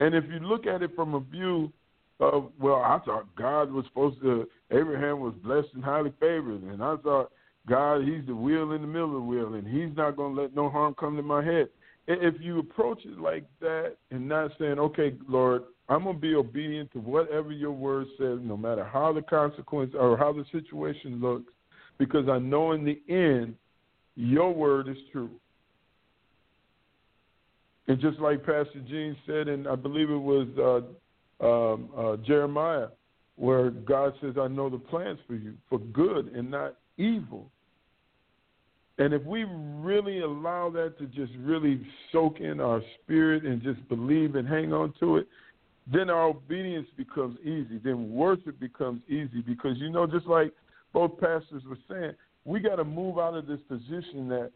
And if you look at it from a view of, well, I thought God was supposed to, Abraham was blessed and highly favored, and I thought God, He's the wheel in the middle of the wheel, and He's not going to let no harm come to my head. If you approach it like that and not saying, okay, Lord, I'm going to be obedient to whatever your word says, no matter how the consequence or how the situation looks, because I know in the end, your word is true. And just like Pastor Jean said, and I believe it was uh, um, uh, Jeremiah, where God says, I know the plans for you, for good and not evil. And if we really allow that to just really soak in our spirit and just believe and hang on to it, then our obedience becomes easy. Then worship becomes easy because, you know, just like both pastors were saying, we got to move out of this position that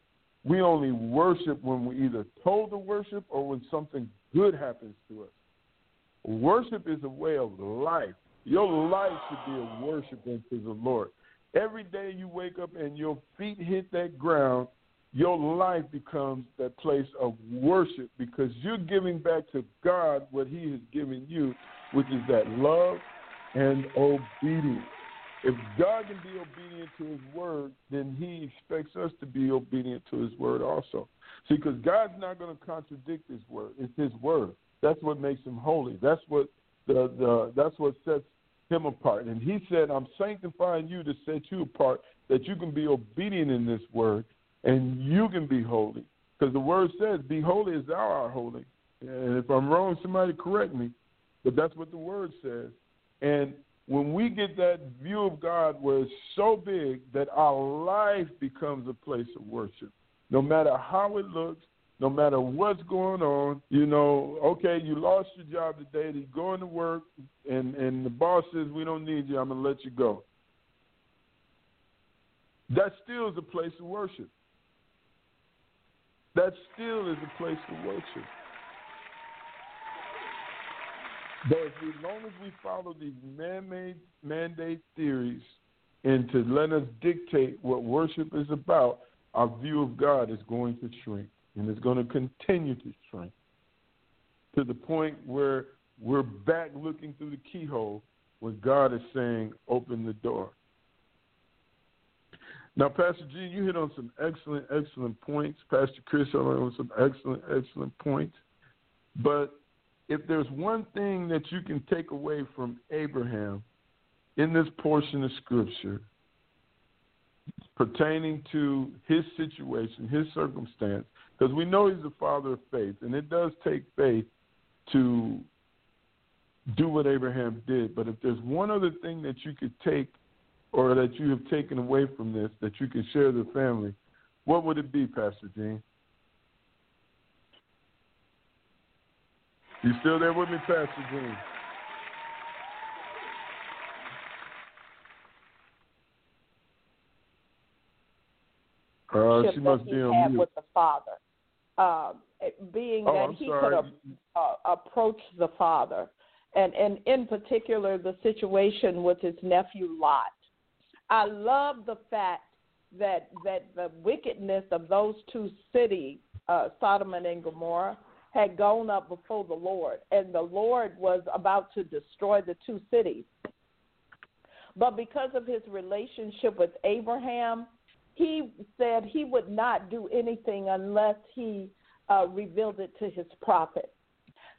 we only worship when we either told to worship or when something good happens to us. Worship is a way of life. Your life should be a worship unto the Lord. Every day you wake up and your feet hit that ground, your life becomes that place of worship because you're giving back to God what He has given you, which is that love and obedience. If God can be obedient to His word, then He expects us to be obedient to His word also. See, because God's not going to contradict His word; it's His word. That's what makes Him holy. That's what the the that's what sets Him apart. And He said, "I'm sanctifying you to set you apart, that you can be obedient in this word, and you can be holy." Because the word says, "Be holy as Thou art holy." And if I'm wrong, somebody correct me. But that's what the word says. And when we get that view of God where it's so big that our life becomes a place of worship, no matter how it looks, no matter what's going on, you know, okay, you lost your job today, you go into work, and, and the boss says, We don't need you, I'm going to let you go. That still is a place of worship. That still is a place of worship. But as long as we follow these man-made mandate theories and to let us dictate what worship is about, our view of God is going to shrink, and it's going to continue to shrink to the point where we're back looking through the keyhole when God is saying, "Open the door." Now, Pastor G, you hit on some excellent, excellent points. Pastor Chris hit on some excellent, excellent points. But if there's one thing that you can take away from Abraham in this portion of Scripture pertaining to his situation, his circumstance, because we know he's the father of faith, and it does take faith to do what Abraham did. But if there's one other thing that you could take or that you have taken away from this that you can share with the family, what would it be, Pastor Jean? You still there with me, Pastor Jean? Uh, she must be on mute. with the Father, uh, being oh, that I'm he sorry. could uh, approach the Father, and and in particular the situation with his nephew Lot. I love the fact that that the wickedness of those two cities, uh, Sodom and Gomorrah, had gone up before the Lord, and the Lord was about to destroy the two cities. But because of his relationship with Abraham, he said he would not do anything unless he uh, revealed it to his prophet.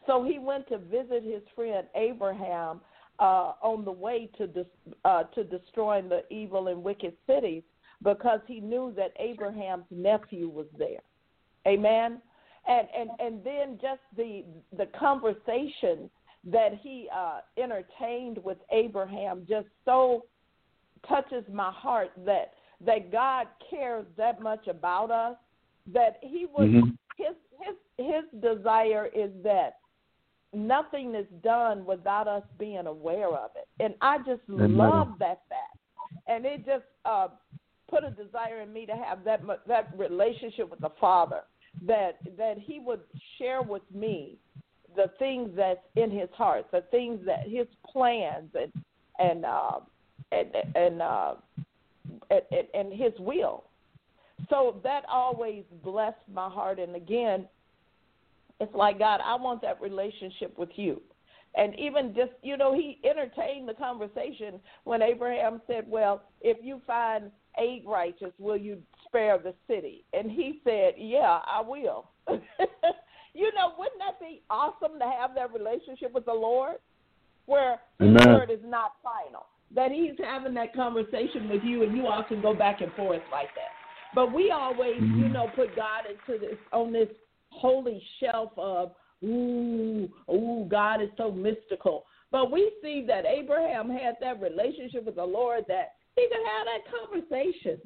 So he went to visit his friend Abraham uh, on the way to uh, to destroying the evil and wicked cities because he knew that Abraham's nephew was there. Amen and and and then just the the conversation that he uh, entertained with Abraham just so touches my heart that that God cares that much about us that he would mm-hmm. his his his desire is that nothing is done without us being aware of it and I just Amen. love that fact and it just uh put a desire in me to have that that relationship with the father that that he would share with me the things that's in his heart, the things that his plans and and uh, and and, uh, and and his will. So that always blessed my heart. And again, it's like God, I want that relationship with you. And even just you know, he entertained the conversation when Abraham said, "Well, if you find eight righteous, will you spare the city? And he said, Yeah, I will. you know, wouldn't that be awesome to have that relationship with the Lord where the word is not final? That he's having that conversation with you and you all can go back and forth like that. But we always, mm-hmm. you know, put God into this on this holy shelf of ooh, ooh, God is so mystical. But we see that Abraham had that relationship with the Lord that he could have that conversation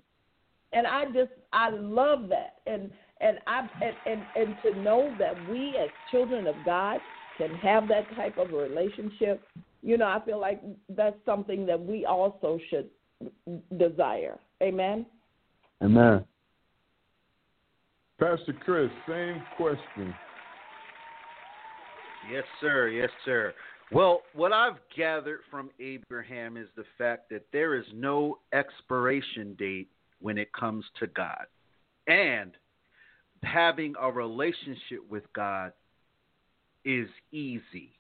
and I just I love that, and and I and, and and to know that we as children of God can have that type of a relationship, you know, I feel like that's something that we also should desire. Amen. Amen. Pastor Chris, same question. Yes, sir. Yes, sir. Well, what I've gathered from Abraham is the fact that there is no expiration date when it comes to God. And having a relationship with God is easy.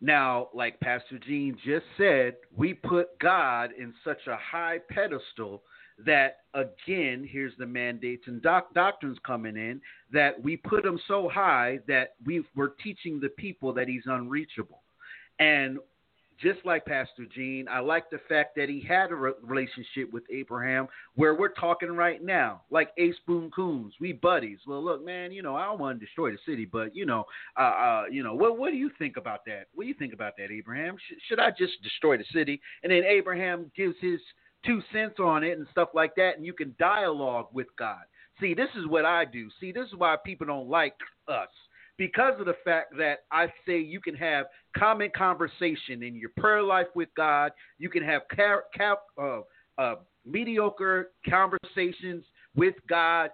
Now, like Pastor Jean just said, we put God in such a high pedestal that, again, here's the mandates and doc- doctrines coming in that we put him so high that we, we're teaching the people that he's unreachable. And just like Pastor Jean, I like the fact that he had a re- relationship with Abraham where we're talking right now, like Ace Boone Coons, we buddies. Well, look, man, you know, I don't want to destroy the city, but you know, uh, uh, you know, what what do you think about that? What do you think about that, Abraham? Sh- should I just destroy the city? And then Abraham gives his two cents on it and stuff like that, and you can dialogue with God. See, this is what I do. See, this is why people don't like us because of the fact that I say you can have common conversation in your prayer life with God. You can have uh, uh, mediocre conversations with God,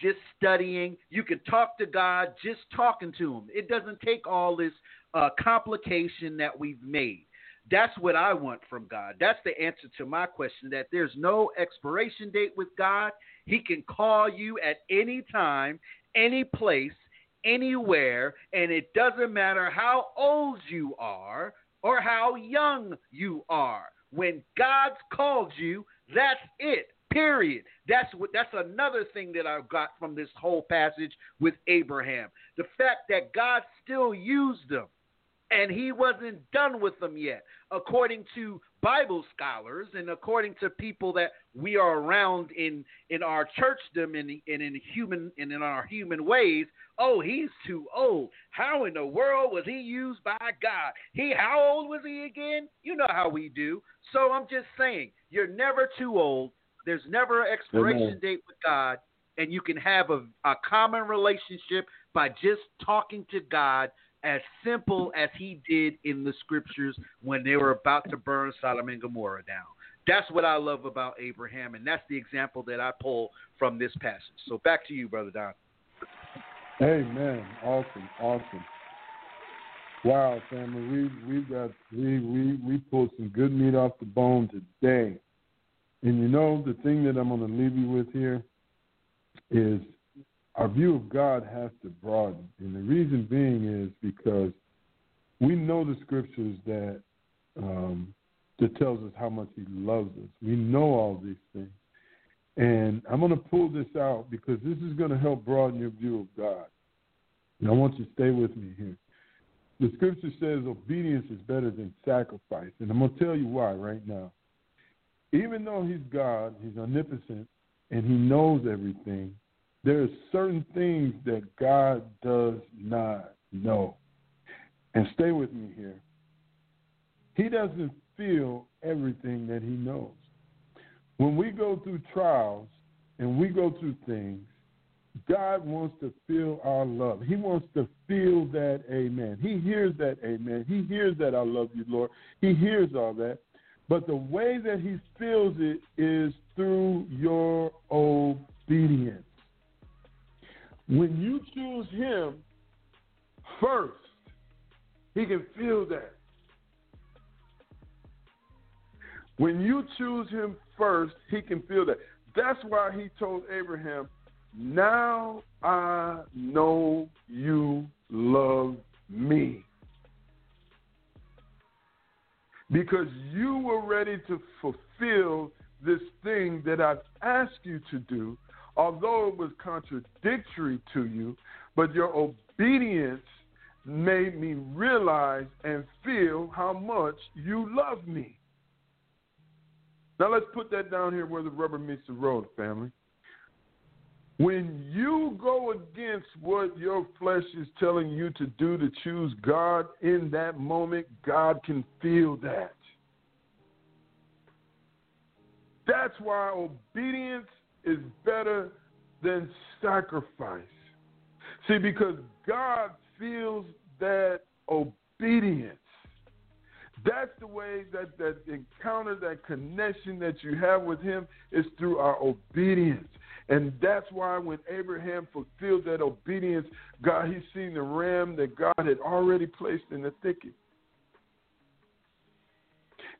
just studying. You can talk to God just talking to Him. It doesn't take all this uh, complication that we've made. That's what I want from God. That's the answer to my question that there's no expiration date with God. He can call you at any time, any place, anywhere, and it doesn't matter how old you are or how young you are. When God's called you, that's it. Period. That's what that's another thing that I got from this whole passage with Abraham. The fact that God still used him and he wasn't done with them yet. According to Bible scholars and according to people that we are around in in our churchdom and in, in human and in our human ways, oh, he's too old. How in the world was he used by God? He how old was he again? You know how we do. So I'm just saying, you're never too old. There's never an expiration Amen. date with God, and you can have a, a common relationship by just talking to God as simple as he did in the scriptures when they were about to burn Sodom and Gomorrah down. That's what I love about Abraham, and that's the example that I pull from this passage. So back to you, Brother Don. Amen. Awesome. Awesome. Wow, family, we we got we we we pulled some good meat off the bone today. And you know the thing that I'm going to leave you with here is our view of God has to broaden. And the reason being is because we know the scriptures that um, that tells us how much He loves us. We know all these things, and I'm going to pull this out because this is going to help broaden your view of God. And I want you to stay with me here. The scripture says obedience is better than sacrifice, and I'm going to tell you why right now. Even though He's God, He's omnipotent, and He knows everything there are certain things that God does not know. And stay with me here. He doesn't feel everything that he knows. When we go through trials and we go through things, God wants to feel our love. He wants to feel that amen. He hears that amen. He hears that I love you, Lord. He hears all that. But the way that he feels it is through your obedience. When you choose Him first, He can feel that. When you choose Him first, He can feel that. That's why He told Abraham, Now I know you love me. Because you were ready to fulfill this thing that I've asked you to do although it was contradictory to you, but your obedience made me realize and feel how much you love me. Now let's put that down here where the rubber meets the road, family. When you go against what your flesh is telling you to do to choose God in that moment, God can feel that. That's why obedience is better than sacrifice. See, because God feels that obedience. That's the way that that encounter, that connection that you have with Him is through our obedience. And that's why when Abraham fulfilled that obedience, God, he seen the ram that God had already placed in the thicket.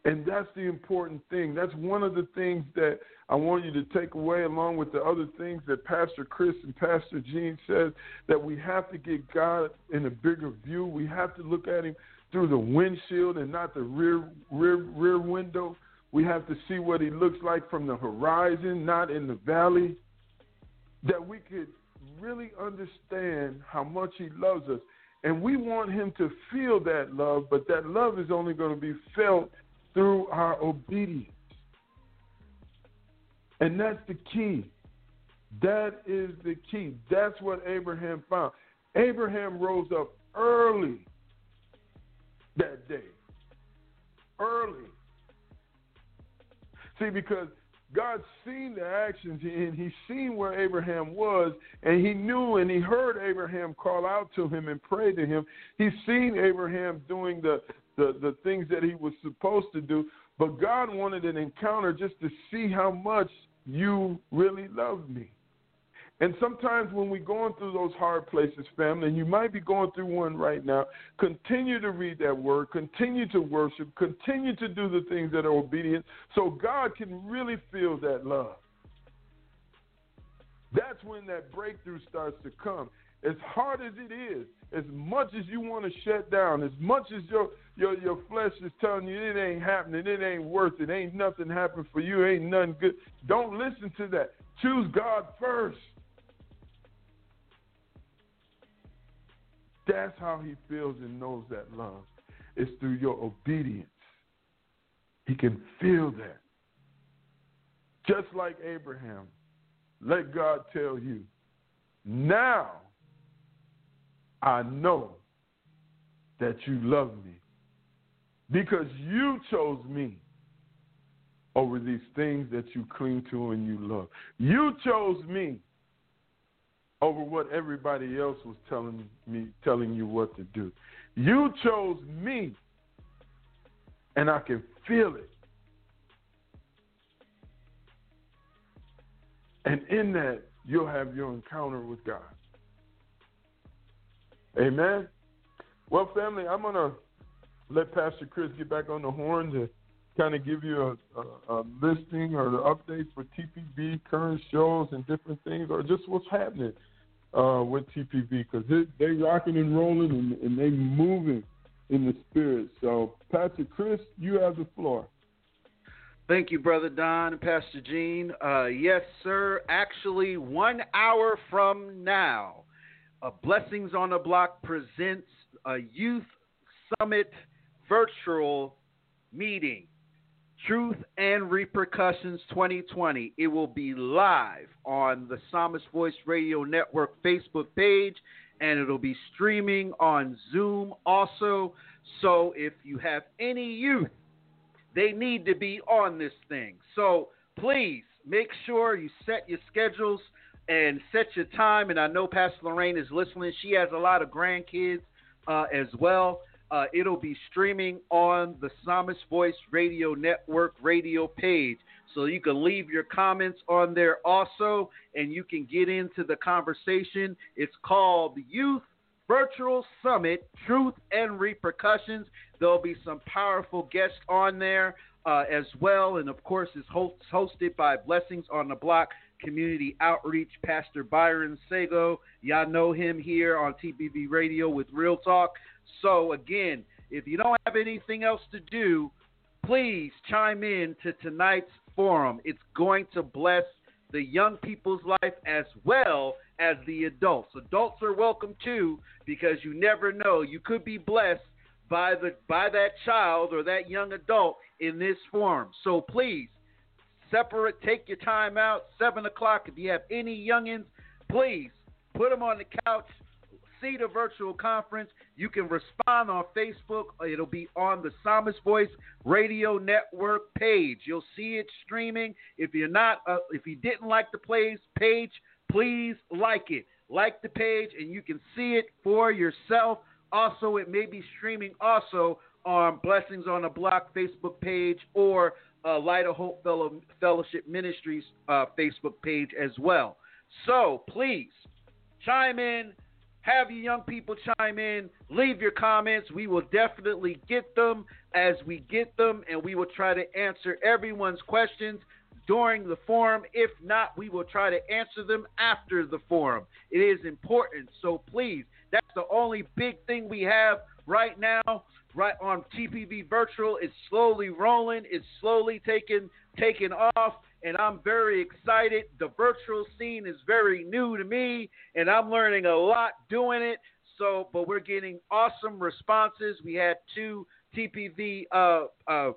And that's the important thing. That's one of the things that I want you to take away, along with the other things that Pastor Chris and Pastor Jean said, that we have to get God in a bigger view. We have to look at Him through the windshield and not the rear rear rear window. We have to see what He looks like from the horizon, not in the valley. That we could really understand how much He loves us. And we want Him to feel that love, but that love is only going to be felt through our obedience. And that's the key. That is the key. That's what Abraham found. Abraham rose up early that day. Early. See, because God seen the actions and he seen where Abraham was and he knew and he heard Abraham call out to him and pray to him. He seen Abraham doing the, the, the things that he was supposed to do, but God wanted an encounter just to see how much you really love me. And sometimes when we're going through those hard places, family, and you might be going through one right now, continue to read that word, continue to worship, continue to do the things that are obedient so God can really feel that love. That's when that breakthrough starts to come. As hard as it is, as much as you want to shut down, as much as your your your flesh is telling you it ain't happening, it ain't worth it, ain't nothing happened for you, ain't nothing good. Don't listen to that. Choose God first. That's how he feels and knows that love. It's through your obedience. He can feel that. Just like Abraham, let God tell you, now I know that you love me because you chose me over these things that you cling to and you love. You chose me over what everybody else was telling me telling you what to do. You chose me and I can feel it. And in that you'll have your encounter with God. Amen. Well, family, I'm gonna let Pastor Chris get back on the horn to kind of give you a, a, a listing or the updates for TPV, current shows, and different things, or just what's happening uh, with TPV because they're rocking and rolling and, and they moving in the spirit. So, Pastor Chris, you have the floor. Thank you, Brother Don and Pastor Jean. Uh, yes, sir. Actually, one hour from now, uh, Blessings on the Block presents a youth summit virtual meeting. Truth and Repercussions 2020. It will be live on the Psalmist Voice Radio Network Facebook page and it'll be streaming on Zoom also. So if you have any youth, they need to be on this thing. So please make sure you set your schedules and set your time. And I know Pastor Lorraine is listening. She has a lot of grandkids uh, as well. Uh, it'll be streaming on the Psalmist Voice Radio Network radio page. So you can leave your comments on there also, and you can get into the conversation. It's called Youth Virtual Summit Truth and Repercussions. There'll be some powerful guests on there uh, as well. And of course, it's host- hosted by Blessings on the Block Community Outreach, Pastor Byron Sago. Y'all know him here on TPV Radio with Real Talk. So, again, if you don't have anything else to do, please chime in to tonight's forum. It's going to bless the young people's life as well as the adults. Adults are welcome too because you never know. You could be blessed by the by that child or that young adult in this forum. So please separate, take your time out. Seven o'clock. If you have any youngins, please put them on the couch see the virtual conference, you can respond on Facebook. It'll be on the Psalmist Voice Radio Network page. You'll see it streaming. If you're not, uh, if you didn't like the plays page, please like it. Like the page, and you can see it for yourself. Also, it may be streaming also on Blessings on the Block Facebook page or uh, Light of Hope Fellow, Fellowship Ministries uh, Facebook page as well. So please chime in, have your young people chime in, leave your comments. We will definitely get them as we get them, and we will try to answer everyone's questions during the forum. If not, we will try to answer them after the forum. It is important. So please, that's the only big thing we have right now. Right on TPV Virtual, it's slowly rolling. It's slowly taking taking off, and I'm very excited. The virtual scene is very new to me, and I'm learning a lot doing it. So, but we're getting awesome responses. We had two TPV uh, uh,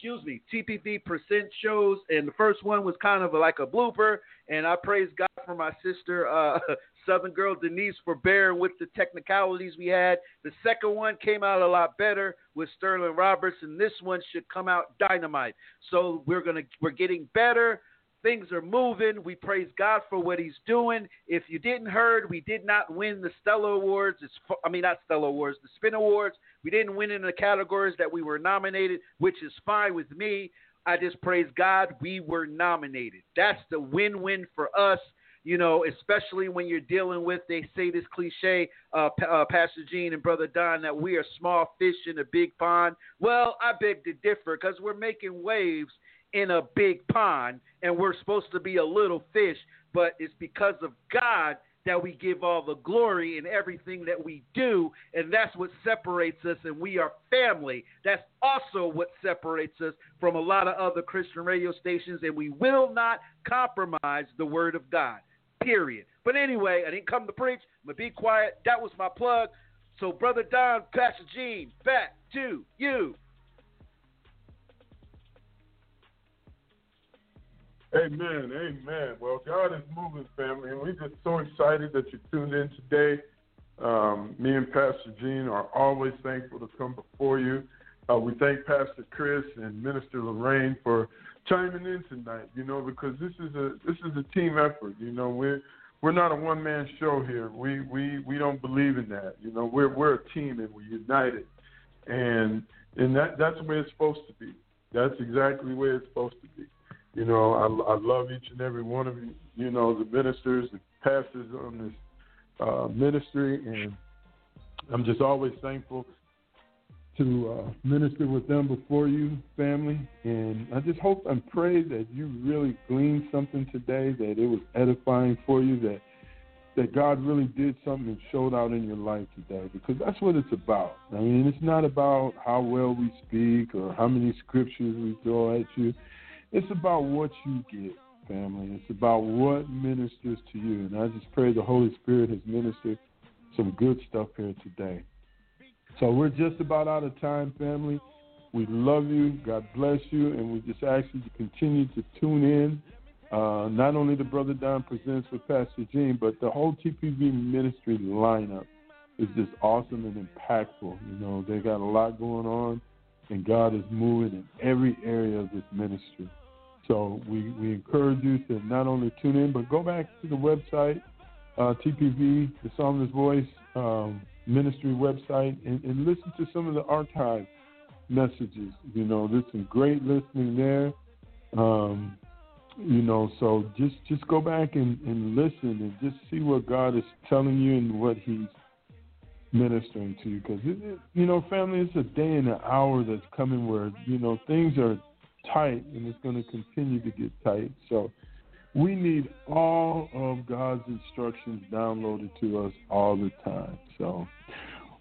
excuse me, TPV percent shows, and the first one was kind of like a blooper, and I praise God for my sister, uh, Southern Girl Denise, for bearing with the technicalities we had. The second one came out a lot better with Sterling Roberts, and this one should come out dynamite. So we're gonna we're getting better. Things are moving. We praise God for what He's doing. If you didn't heard, we did not win the Stellar Awards. It's, I mean, not Stellar Awards, the Spin Awards. We didn't win in the categories that we were nominated, which is fine with me. I just praise God we were nominated. That's the win-win for us. You know, especially when you're dealing with, they say this cliche, uh, uh, Pastor Jean and Brother Don, that we are small fish in a big pond. Well, I beg to differ because we're making waves in a big pond and we're supposed to be a little fish, but it's because of God that we give all the glory in everything that we do, and that's what separates us, and we are family. That's also what separates us from a lot of other Christian radio stations, and we will not compromise the Word of God, period. But anyway, I didn't come to preach. I'm to be quiet. That was my plug. So, Brother Don, Pastor Jean, back to you. Amen. Amen. Well, God is moving, family, and we're just so excited that you tuned in today. Um, me and Pastor Jean are always thankful to come before you. Uh, we thank Pastor Chris and Minister Lorraine for chiming in tonight. You know, because this is a this is a team effort. You know, we're we're not a one man show here. We we we don't believe in that. You know, we're we're a team and we're united, and and that that's the way it's supposed to be. That's exactly way it's supposed to be. You know, I, I love each and every one of you. You know, the ministers, the pastors on this uh, ministry, and I'm just always thankful to uh, minister with them before you, family. And I just hope and pray that you really gleaned something today, that it was edifying for you, that that God really did something and showed out in your life today, because that's what it's about. I mean, it's not about how well we speak or how many scriptures we throw at you. It's about what you get, family. It's about what ministers to you. And I just pray the Holy Spirit has ministered some good stuff here today. So we're just about out of time, family. We love you. God bless you. And we just ask you to continue to tune in. Uh, not only the Brother Don presents with Pastor Jean, but the whole TPV ministry lineup is just awesome and impactful. You know, they got a lot going on, and God is moving in every area of this ministry. So we, we encourage you to not only tune in, but go back to the website, uh, TPV, the Psalmist Voice um, Ministry website, and, and, listen to some of the archive messages. You know, there's some great listening there. Um, you know, so just just go back and, and listen and just see what God is telling you and what He's ministering to you. Because you know, family, it's a day and an hour that's coming where you know things are tight and it's going to continue to get tight. So we need all of God's instructions downloaded to us all the time. So,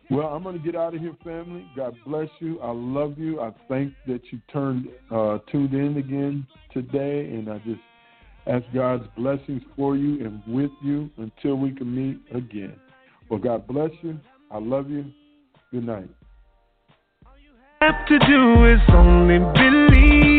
well, I'm going to get out of here, family. God bless you. I love you. I thank that you turned uh, tuned in again today, and I just ask God's blessings for you and with you until we can meet again. Well, God bless you. I love you. Good night. Have to do is only believe.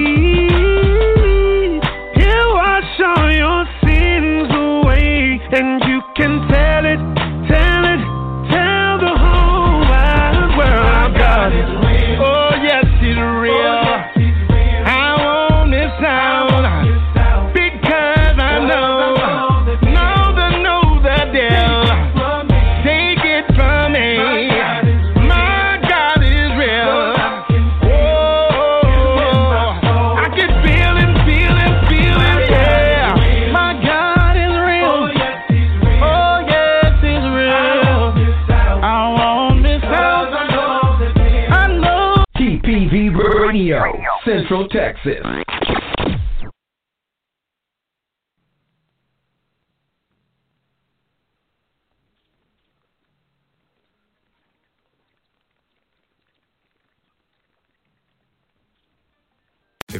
Central Texas. If